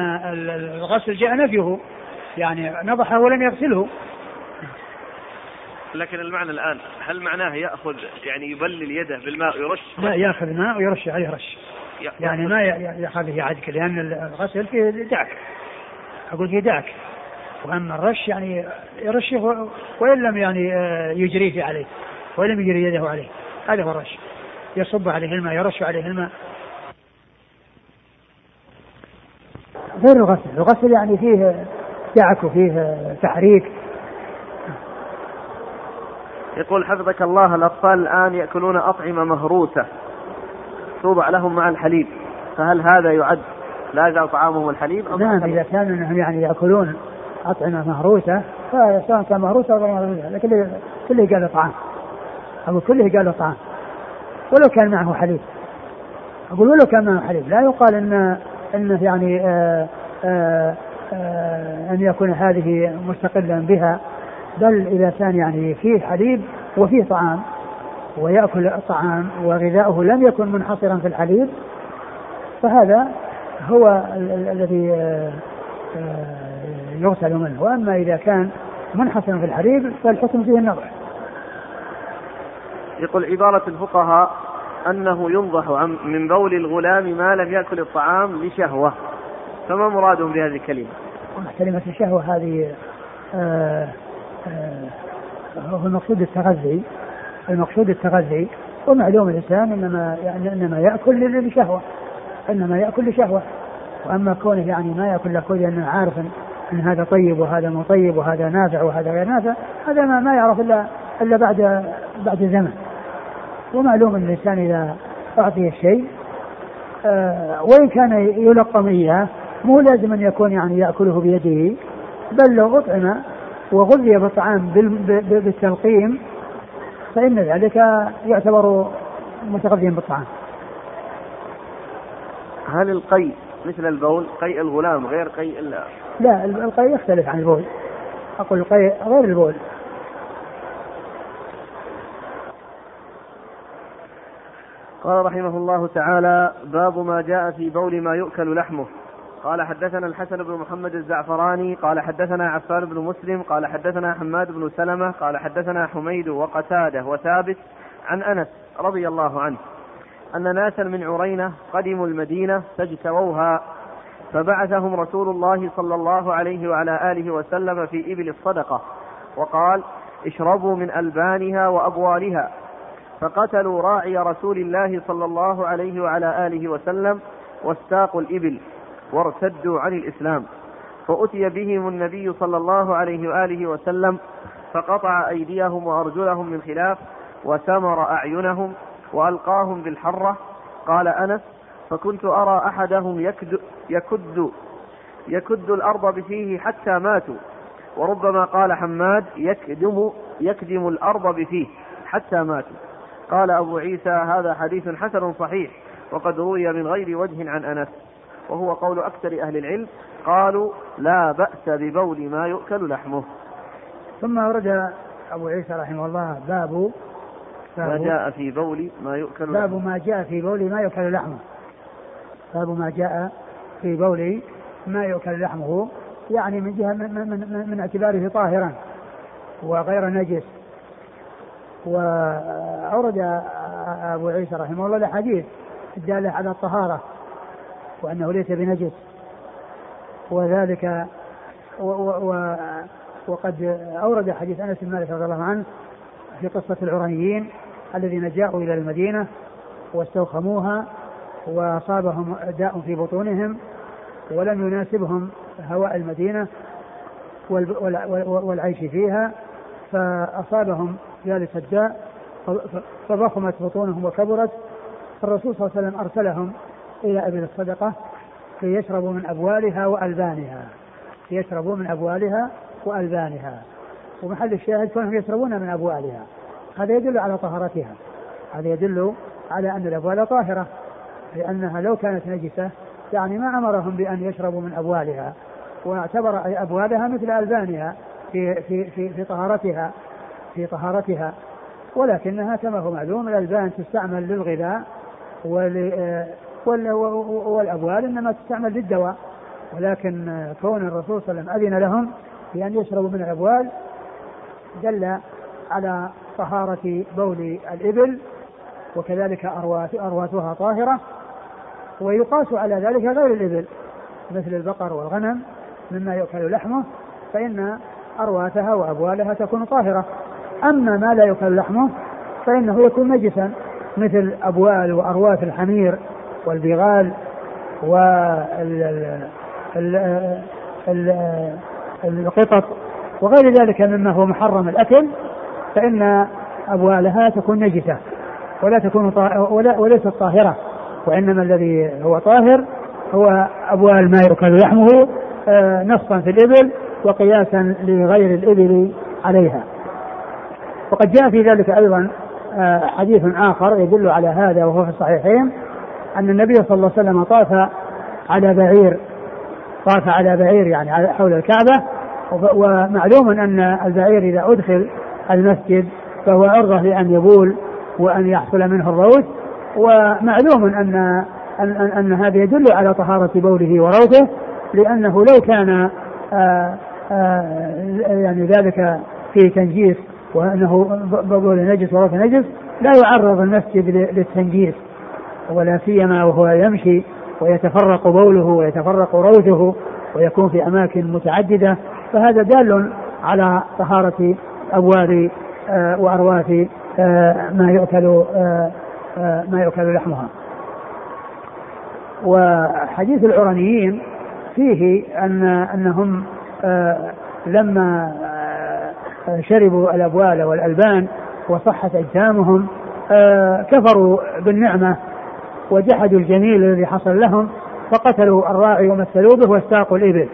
الغسل جاء نفيه يعني نضحه ولم يغسله. لكن المعنى الآن هل معناه يأخذ يعني يبلل يده بالماء ويرش؟ لا يأخذ ماء ويرش عليه رش. يعني ما يأخذ فيه عدك لأن الغسل فيه دعك. أقول فيه دعك. وأما الرش يعني يرشه وإن لم يعني آه، يجريه عليه وإن لم يجري يده عليه هذا هو الرش. يصب عليه الماء يرش عليه الماء غير الغسل الغسل يعني فيه دعك وفيه تحريك. يقول حفظك الله الأطفال الآن يأكلون أطعمة مهروسة توضع لهم مع الحليب فهل هذا يعد لا يزال طعامهم الحليب أم نعم إذا كانوا أنهم يعني يأكلون أطعمة مهروسة فسواء كان مهروسة أو غير مهروسة لكن كله قال طعام. أقول كله قال طعام. ولو كان معه حليب. أقول ولو كان معه حليب. لا يقال أن أنه يعني آآ آآ آآ أن يكون هذه مستقلا بها. بل إذا كان يعني فيه حليب وفيه طعام ويأكل الطعام وغذاؤه لم يكن منحصرا في الحليب فهذا هو الذي آه، آه، يغسل منه. وأما إذا كان منحصرا في الحليب فالحكم فيه النظر. يقول عبارة الفقهاء أنه ينضح من بول الغلام ما لم يأكل الطعام لشهوة. فما مرادهم بهذه الكلمة؟ كلمة الشهوة هذه آه آه هو المقصود التغذي المقصود التغذي ومعلوم الإنسان انما يعني إنما يأكل لشهوة. إنما يأكل لشهوة. وأما كونه يعني ما يأكل لكل لأنه عارف إن هذا طيب وهذا مو طيب وهذا نافع وهذا غير نافع هذا ما, ما يعرف الا إلا بعد بعد زمن. ومعلوم إن الإنسان إذا أعطي الشيء آه وإن كان يلقم إياه مو لازم أن يكون يعني يأكله بيده بل لو أطعم وغذي بالطعام بالتلقيم فإن ذلك يعتبر متغذيا بالطعام. هل القي مثل البول قيء الغلام غير قيء لا القيء يختلف عن البول. أقول القيء غير البول. قال رحمه الله تعالى باب ما جاء في بول ما يؤكل لحمه. قال حدثنا الحسن بن محمد الزعفراني قال حدثنا عفان بن مسلم قال حدثنا حماد بن سلمة قال حدثنا حميد وقتادة وثابت عن أنس رضي الله عنه أن ناسا من عرينة قدموا المدينة فاجتووها فبعثهم رسول الله صلى الله عليه وعلى آله وسلم في إبل الصدقة وقال اشربوا من ألبانها وأبوالها. فقتلوا راعي رسول الله صلى الله عليه وعلى آله وسلم واستاقوا الإبل وارتدوا عن الإسلام. فأتي بهم النبي صلى الله عليه وآله وسلم فقطع أيديهم وأرجلهم من خلاف وسمر أعينهم وألقاهم بالحرة. قال أنس فكنت أرى أحدهم يكد يكد يكد الأرض بفيه حتى ماتوا. وربما قال حماد يكدم يكدم الأرض بفيه حتى ماتوا. قال أبو عيسى هذا حديث حسن صحيح وقد روي من غير وجه عن أنس. وهو قول أكثر أهل العلم قالوا لا بأس ببول ما يؤكل لحمه. ثم ورد أبو عيسى رحمه الله باب ما جاء في بول ما يؤكل باب ما جاء في بول ما يؤكل لحمه. باب ما جاء في بول ما يؤكل لحمه يعني من جهة من, من, من اعتباره طاهرا وغير نجس. وأورد أبو عيسى رحمه الله الأحاديث الدالة على الطهارة وأنه ليس بنجس. وذلك و و وقد أورد حديث أنس بن مالك رضي الله عنه في قصة العرانيين الذين جاءوا إلى المدينة واستوخموها وأصابهم داء في بطونهم ولم يناسبهم هواء المدينة والعيش فيها فأصابهم ذلك الداء فضخمت بطونهم وكبرت. فالرسول صلى الله عليه وسلم أرسلهم إلى أبل الصدقة ليشربوا من أبوالها وألبانها ليشربوا من أبوالها وألبانها. ومحل الشاهد كونهم يشربون من أبوالها. هذا يدل على طهارتها. هذا يدل على أن الأبوال طاهرة. لأنها لو كانت نجسة يعني ما أمرهم بأن يشربوا من أبوالها واعتبر أبوالها مثل ألبانها في في في في طهارتها في طهارتها. ولكنها كما هو معلوم الألبان تستعمل للغذاء والأبوال إنما تستعمل للدواء. ولكن كون الرسول صلى الله عليه وسلم أذن لهم بأن يشربوا من الأبوال دل على طهارة بول الإبل وكذلك أرواث أرواثها طاهرة. ويقاس على ذلك غير الإبل مثل البقر والغنم مما يؤكل لحمه فإن أرواثها وأبوالها تكون طاهرة. أما ما لا يؤكل لحمه فإنه يكون نجسا مثل أبوال وأرواث الحمير والبغال والقطط وغير ذلك مما هو محرم الأكل فإن أبوالها تكون نجسة ولا تكون ولا وليست طاهرة. وإنما الذي هو طاهر هو أبوال ما يؤكل لحمه آه، نصا في الإبل وقياسا لغير الإبل عليها. وقد جاء في ذلك أيضا آه، حديث آخر يدل على هذا وهو في الصحيحين أن النبي صلى الله عليه وسلم طاف على بعير طاف على بعير يعني حول الكعبة. ومعلوم أن البعير إذا أدخل المسجد فهو عرضة لأن يبول وأن يحصل منه الروث. ومعلوم أن أن, أن, هذا يدل على طهارة بوله وروثه لأنه لو كان آآ آه، آآ آه، يعني ذلك في تنجيس وأنه بول نجس وروث نجس لا يعرض المسجد للتنجيس ولا سيما وهو يمشي ويتفرق بوله ويتفرق روثه ويكون في أماكن متعددة. فهذا دال على طهارة أبواب آه، وأرواث ما يؤكل ما يؤكل لحمها. وحديث العرانيين فيه أن أنهم لما شربوا الأبوال والألبان وصحت أجسامهم كفروا بالنعمة وجحدوا الجميل الذي حصل لهم فقتلوا الراعي ومثلوا به واستاقوا الإبل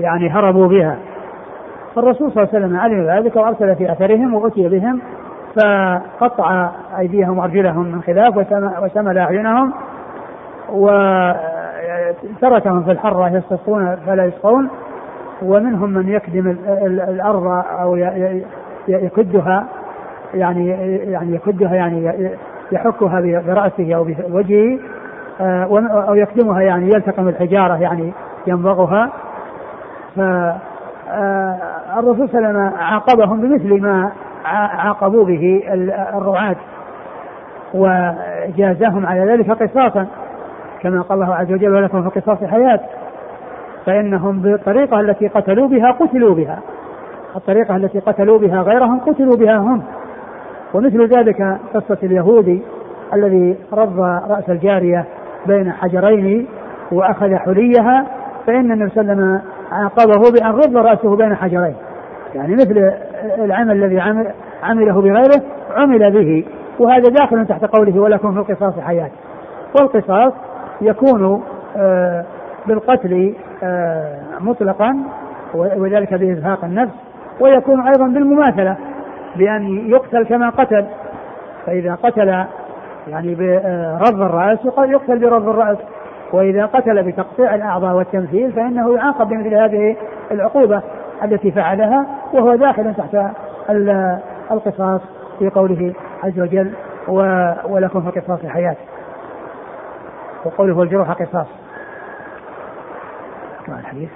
يعني هربوا بها. فالرسول صلى الله عليه وسلم علم ذلك وأرسل في أثرهم وأتي بهم فقطع أيديهم وأرجلهم من خلاف وسمل أعينهم وتركهم في الحرة يستصون فلا يسقون. ومنهم من يكدم الأرض أو يكدها يعني يعني يكدها يعني يحكها برأسه أو بوجهه آه، أو يكدمها يعني يلتقم الحجارة يعني ينبغها. فالرسول صلى الله عليه وسلم عاقبهم بمثل ما عاقبوا به الرعاة وجازاهم على ذلك قصاصا. كما قال الله عز وجل ولكم في قصاص حياة فإنهم بالطريقة التي قتلوا بها قتلوا بها. الطريقة التي قتلوا بها غيرهم قتلوا بها هم. ومثل ذلك قصة اليهودي الذي رض رأس الجارية بين حجرين وأخذ حليها فإن النبي صلى الله عليه وسلم عاقبه بأن رض رأسه بين حجرين. يعني مثل العمل الذي عمل عمله بغيره عمل به. وهذا داخل تحت قوله ولكم في القصاص حياة والقصاص يكون آه، بالقتل آه، مطلقا وذلك بإزهاق النفس ويكون أيضا بالمماثلة بأن يقتل كما قتل. فإذا قتل يعني برض الرأس يقتل برض الرأس. وإذا قتل بتقطيع الأعضاء والتمثيل فإنه يعاقب بمثل هذه العقوبة. التي فعلها وهو داخل تحت القصاص في قوله عز وجل ولكم في القصاص حياة وقوله والجروح قصاص الحديث.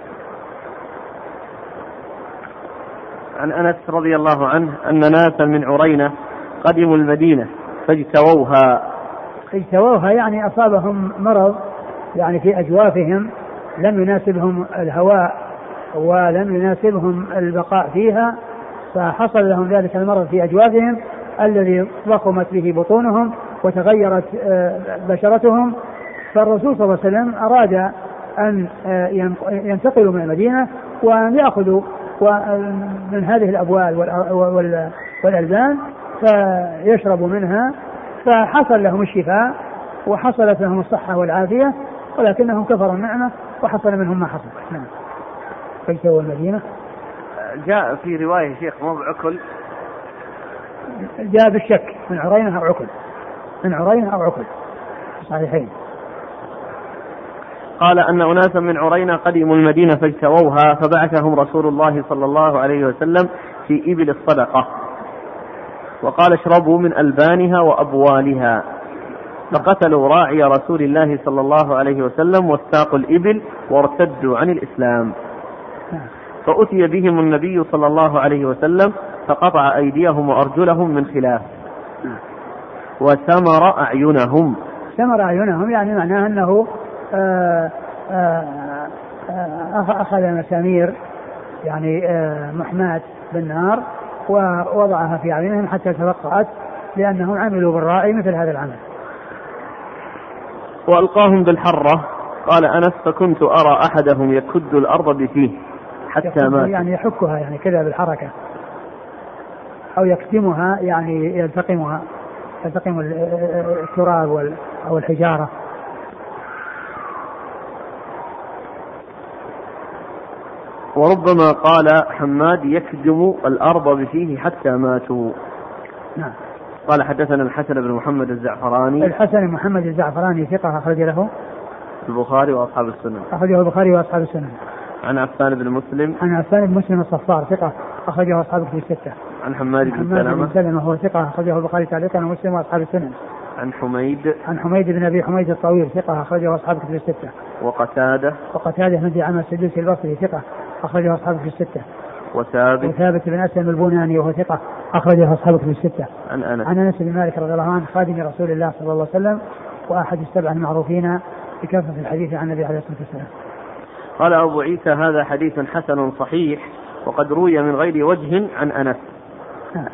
عن أنس رضي الله عنه أن ناسا من عرينة قدموا المدينة فاجتووها. اجتووها يعني أصابهم مرض يعني في أجوافهم لم يناسبهم الهواء ولم يناسبهم البقاء فيها فحصل لهم ذلك المرض في اجوافهم الذي ضخمت به بطونهم وتغيرت آه، بشرتهم. فالرسول صلى الله عليه وسلم أراد أن آه، ينتقلوا من المدينة وأن يأخذوا من هذه الأبوال والألبان فيشربوا منها. فحصل لهم الشفاء وحصلت لهم الصحة والعافية ولكنهم كفروا النعمة وحصل منهم ما حصل. نعم. فاجتووا المدينة جاء في رواية شيخ مو بعكل جاء بالشك. من عرينة أو عكل من عرينة أو عكل صحيحين. قال أن أناسا من عرينة قدموا المدينة فاجتووها فبعثهم رسول الله صلى الله عليه وسلم في إبل الصدقة. وقال اشربوا من ألبانها وأبوالها. فقتلوا راعي رسول الله صلى الله عليه وسلم واستاقوا الإبل وارتدوا عن الإسلام. فأتي بهم النبي صلى الله عليه وسلم فقطع أيديهم وأرجلهم من خلاف. وسمر أعينهم. سمر أعينهم يعني معناه أنه آه، آه، آه، أخذ مسامير يعني محماة بالنار ووضعها في أعينهم حتى تفقعت لأنهم عملوا بالرائي مثل هذا العمل. وألقاهم بالحرة. قال أنس فكنت أرى أحدهم يكد الأرض بفيه. حتى مات يعني يحكها يعني كذا بالحركة. أو يكتمها يعني يلتقمها يلتقم التراب أو الحجارة. وربما قال حماد يكدم الأرض بفيه حتى ماتوا. نعم. قال حدثنا الحسن بن محمد الزعفراني. الحسن بن محمد الزعفراني ثقة أخرج له. البخاري وأصحاب السنن أخرجه البخاري وأصحاب السنن عن عفان بن مسلم عن عفان بن مسلم الصفار ثقة أخرجه أصحاب الكتب الستة عن حماد بن سلمة حماد بن سلمة وهو ثقة أخرجه البخاري تعليقا ومسلم وأصحاب السنن عن حميد عن حميد بن أبي حميد الطويل ثقة أخرجه أصحاب كتب الستة. وقتادة وقتادة بن عمر السدوسي البصري ثقة أخرجه أصحاب كتب الستة. وثابت وثابت بن أسلم البناني وهو ثقة أخرجه أصحاب كتب الستة. عن أنس عن أنس بن مالك رضي الله عنه خادم رسول الله صلى الله عليه وسلم وآحد السبع المعروفين بكثره الحديث عن النبي عليه الصلاة والسلام. قال أبو عيسى هذا حديث حسن صحيح وقد روي من غير وجه عن. نعم.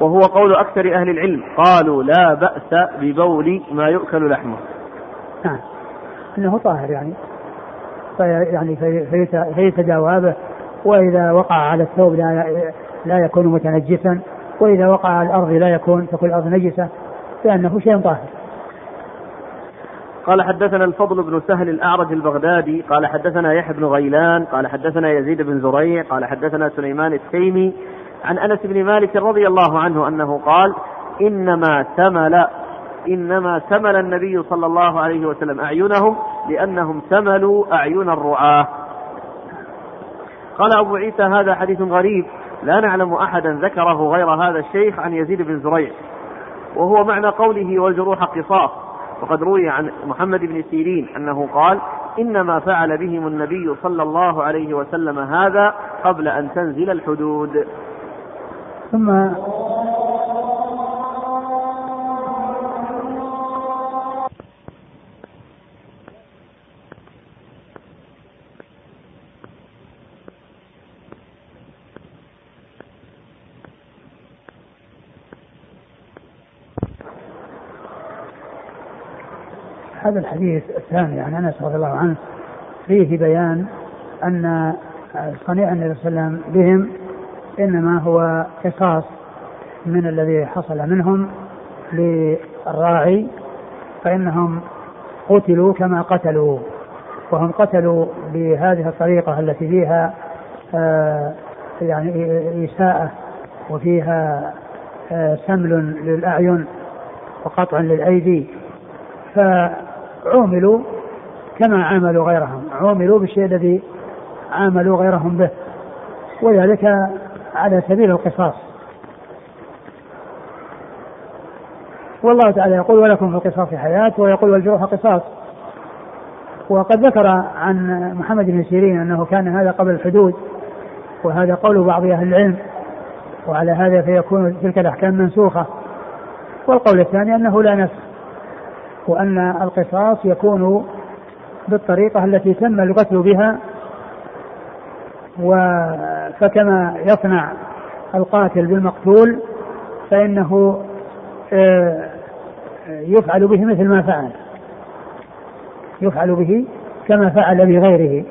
وهو قول أكثر أهل العلم قالوا لا بأس ببول ما يؤكل لحمه. نعم. أنه طاهر يعني. يعني فيتداوى به وإذا وقع على الثوب لا لا يكون متنجسا. وإذا وقع على الأرض لا يكون تكون الأرض نجسة. لأنه شيء طاهر. قال حدثنا الفضل بن سهل الأعرج البغدادي قال حدثنا يحيى بن غيلان قال حدثنا يزيد بن زريع قال حدثنا سليمان التيمي عن أنس بن مالك رضي الله عنه أنه قال إنما ثمل إنما ثمل النبي صلى الله عليه وسلم أعينهم لأنهم ثملوا أعين الرعاة. قال أبو عيسى هذا حديث غريب لا نعلم أحدا ذكره غير هذا الشيخ عن يزيد بن زريع وهو معنى قوله والجروح قصاص. وقد روي عن محمد بن سيرين أنه قال إنما فعل بهم النبي صلى الله عليه وسلم هذا قبل أن تنزل الحدود. ثم هذا الحديث الثاني عن أنس رضي الله عنه فيه بيان أن صنيع النبي صلى الله عليه وسلم بهم إنما هو قصاص من الذي حصل منهم للراعي فإنهم قتلوا كما قتلوا وهم قتلوا بهذه الطريقة التي فيها آه يعني إساءة وفيها آه سمل للأعين وقطع للأيدي. فعوملوا كما عاملوا غيرهم عوملوا بالشيء الذي عاملوا غيرهم به وذلك على سبيل القصاص. والله تعالى يقول ولكم في القصاص حياة ويقول والجروح قصاص وقد ذكر عن محمد بن سيرين أنه كان هذا قبل الحدود وهذا قول بعض أهل العلم وعلى هذا فيكون تلك الأحكام منسوخة. والقول الثاني أنه لا نسخ وأن القصاص يكون بالطريقة التي تم القتل بها و فكما يصنع القاتل بالمقتول فإنه آه، يفعل به مثل ما فعل. يفعل به كما فعل بغيره.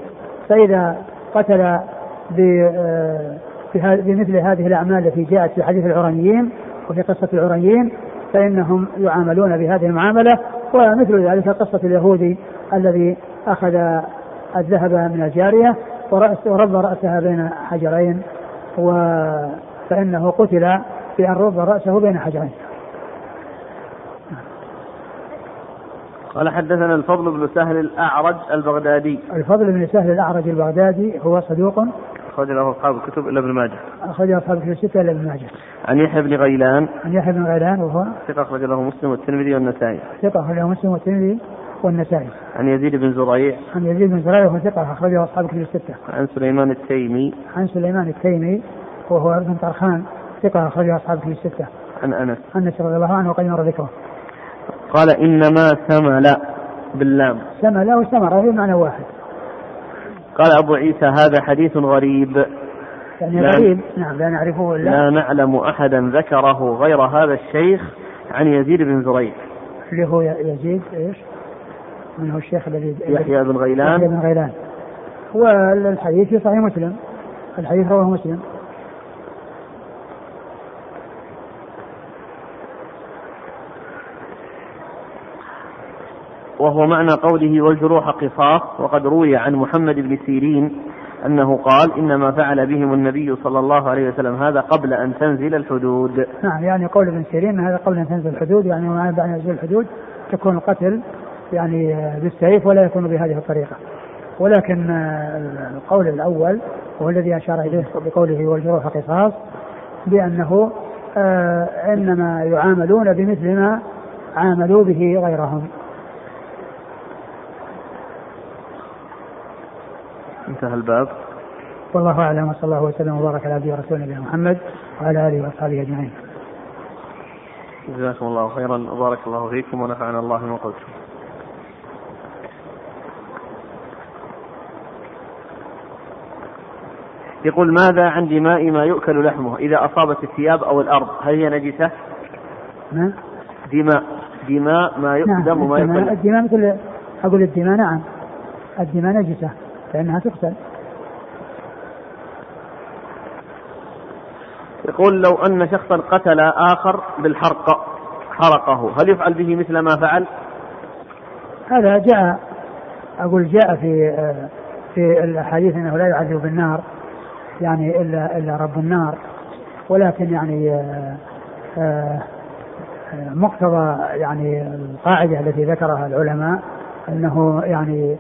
فإذا قتل آه، بمثل هذه الأعمال التي جاءت في حديث العرانيين وفي قصة العرانيين فإنهم يعاملون بهذه المعاملة ومثل ذلك قصة اليهودي الذي أخذ الذهب من الجارية ورب رأسها بين حجرين و فإنه قتل بأن رب رأسه بين حجرين. قال حدثنا الفضل بن سهل الأعرج البغدادي. الفضل بن سهل الأعرج البغدادي هو صدوق أخرج له أصحاب الكتب إلا ابن ماجه. أخرج أصحاب الكتب الستة إلا ابن ماجه. عن يحيى بن غيلان. عن يحيى بن غيلان وهو ثقة أخرج له مسلم والترمذي والنسائي. ثقة أخرج له مسلم والترمذي والنسائي. عن يزيد بن زريع. عن يزيد بن زريع وهو ثقة أخرجه أصحاب الكتب الستة. عن سليمان التيمي. عن سليمان التيمي وهو ابن طرخان. ثقة أخرجه أصحاب الكتب الستة. عن أنس. أنس رضي الله عنه وقد مر ذكره. قال إنما ثمل باللام. ثمل وثمر بمعنى واحد. قال أبو عيسى هذا حديث غريب. يعني غريب. نعم لا نعرفه إلا لا نعلم أحدا ذكره غير هذا الشيخ عن يزيد بن زريع. اللي هو يزيد إيش؟ من هو الشيخ الذي يحيى بن غيلان. يحيى بن غيلان. والحديث في صحيح مسلم. الحديث رواه مسلم. وهو معنى قوله والجروح قصاص وقد روي عن محمد بن سيرين أنه قال إنما فعل بهم النبي صلى الله عليه وسلم هذا قبل أن تنزل الحدود. نعم يعني قول ابن سيرين هذا قبل أن تنزل الحدود يعني بعد أن ينزل الحدود تكون القتل يعني بالسيف ولا يكون بهذه الطريقة. ولكن القول الأول هو الذي أشار إليه بقوله والجروح قصاص بأنه آه إنما يعاملون بمثل ما عاملوا به غيرهم. انتهى الباب والله أعلم وصلى الله وسلم وبارك على عبده ورسوله نبينا محمد وعلى آله وأصحابه أجمعين. جزاكم الله خيرا وبارك الله فيكم ونفعنا الله بما قلتم. يقول ماذا عن دماء ما يؤكل لحمه إذا أصابت الثياب أو الأرض هل هي نجسة؟ ما؟ دماء دماء ما يقدم نعم وما يؤكل الدماء مثل أقول الدماء نعم الدماء نجسة فإنها تقتل يقول لو أن شخصا قتل آخر بالحرق حرقه هل يفعل به مثل ما فعل؟ هذا جاء أقول جاء في في الأحاديث أنه لا يعذب بالنار يعني إلا إلا رب النار ولكن يعني مقتضى يعني القاعدة التي ذكرها العلماء أنه يعني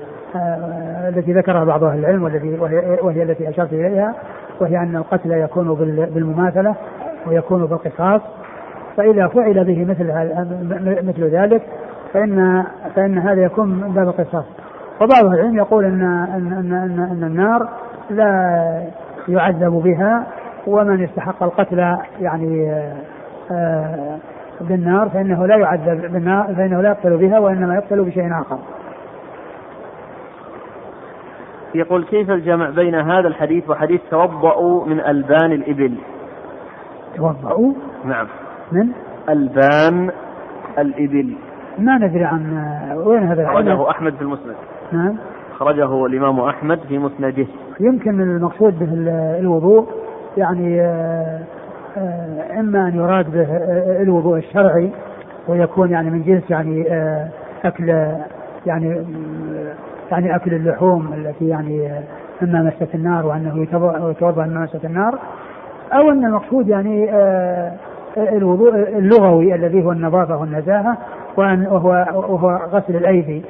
التي ذكرها بعض أهل العلم والتي وهي, وهي التي أشرت إليها وهي أن القتل يكون بالمماثلة ويكون بالقصاص. فإذا فعل به مثل مثل ذلك فإن فإن هذا يكون من باب القصاص. وبعض أهل العلم يقول أن أن أن أن, أن النار لا يعذب بها ومن استحق القتل يعني آه، بالنار فإنه لا يعذب بالنار فإنه لا يقتل بها وإنما يقتل بشيء آخر. يقول كيف الجمع بين هذا الحديث وحديث توضأوا من ألبان الإبل؟ توضأوا نعم. من؟ ألبان الإبل. ما ندري عن وين هذا أخرجه أحمد في المسند. نعم. أخرجه الإمام أحمد في مسنده. يمكن المقصود به الوضوء يعني آه، آه، إما أن يراد به الوضوء الشرعي ويكون يعني من جنس يعني آه، أكل يعني يعني أكل اللحوم التي يعني مما مست النار وأنه يتوضأ مما مست النار أو أن المقصود يعني الوضوء اللغوي الذي هو النظافة والنزاهة وأن وهو وهو غسل الأيدي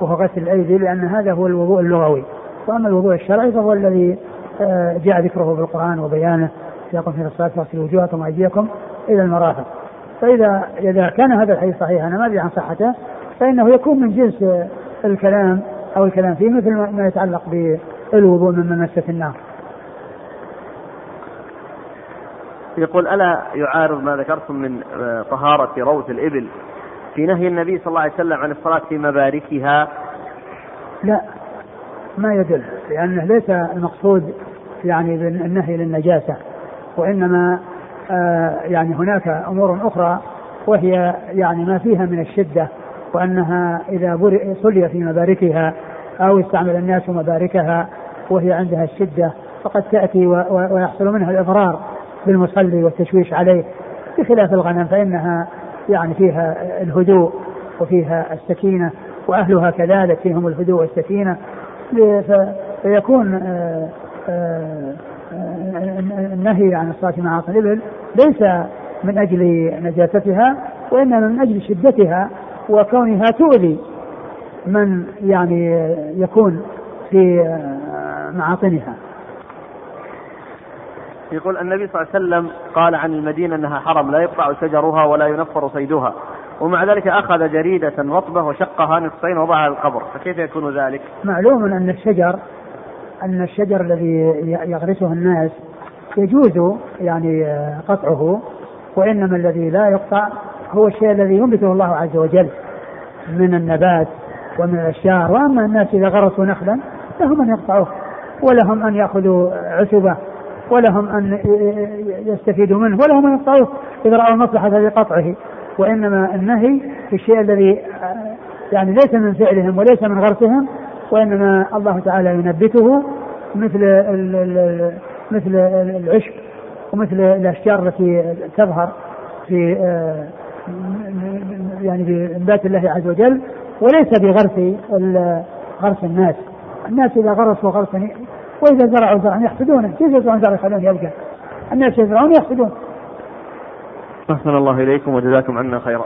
وهو غسل الأيدي لأن هذا هو الوضوء اللغوي. وأما الوضوء الشرعي فهو الذي آه، جاء ذكره في القرآن وبيانه. يقول في الصلاة فاغسلوا وجوهكم وأيديكم إلى المرافق. فإذا إذا كان هذا الحديث صحيحا أنا ما أدري عن صحته فإنه يكون من جنس الكلام أو الكلام فيه مثل ما يتعلق بالوضوء من مست النار. يقول ألا يعارض ما ذكرتم من آه، طهارة روث الإبل في نهي النبي صلى الله عليه وسلم عن الصلاة في مباركها؟ لا ما يدل لأنه ليس المقصود يعني بالنهي للنجاسة وإنما آه يعني هناك أمور أخرى وهي يعني ما فيها من الشدة وأنها إذا صلي في مباركها أو استعمل الناس مباركها وهي عندها الشدة فقد تأتي ويحصل منها الإضرار بالمصلي والتشويش عليه بخلاف الغنم فإنها يعني فيها الهدوء وفيها السكينة وأهلها كذلك فيهم الهدوء والسكينة. فيكون آه، آه، النهي عن الصلاة مع الإبل ليس من أجل نجاستها وإنما من أجل شدتها وكونها تؤذي من يعني يكون في معاطنها. يقول النبي صلى الله عليه وسلم قال عن المدينة أنها حرم لا يقطع شجرها ولا ينفر صيدها. ومع ذلك أخذ جريدة رطبة وشقها نصفين ووضعها على القبر. فكيف يكون ذلك؟ معلوم أن الشجر أن الشجر الذي يغرسه الناس يجوز يعني قطعه وإنما الذي لا يقطع هو الشيء الذي ينبته الله عز وجل من النبات ومن الأشجار. وأما الناس إذا غرسوا نخلا لهم أن يقطعوه ولهم أن يأخذوا عتبة ولهم أن يستفيدوا منه ولهم أن يقطعوه إذا رأوا المصلحة في قطعه. وإنما النهي في الشيء الذي يعني ليس من فعلهم وليس من غرسهم وإنما الله تعالى ينبته مثل مثل العشب ومثل الأشجار التي تظهر في يعني بإنبات الله عز وجل وليس بغرس غرس الناس. الناس إذا غرسوا غرسا وإذا زرعوا زرعا يحسدونه كيف يزرعون زرع يخلون يبقى الناس يزرعون يحسدون. أحسن الله إليكم وجزاكم عنا خيرا.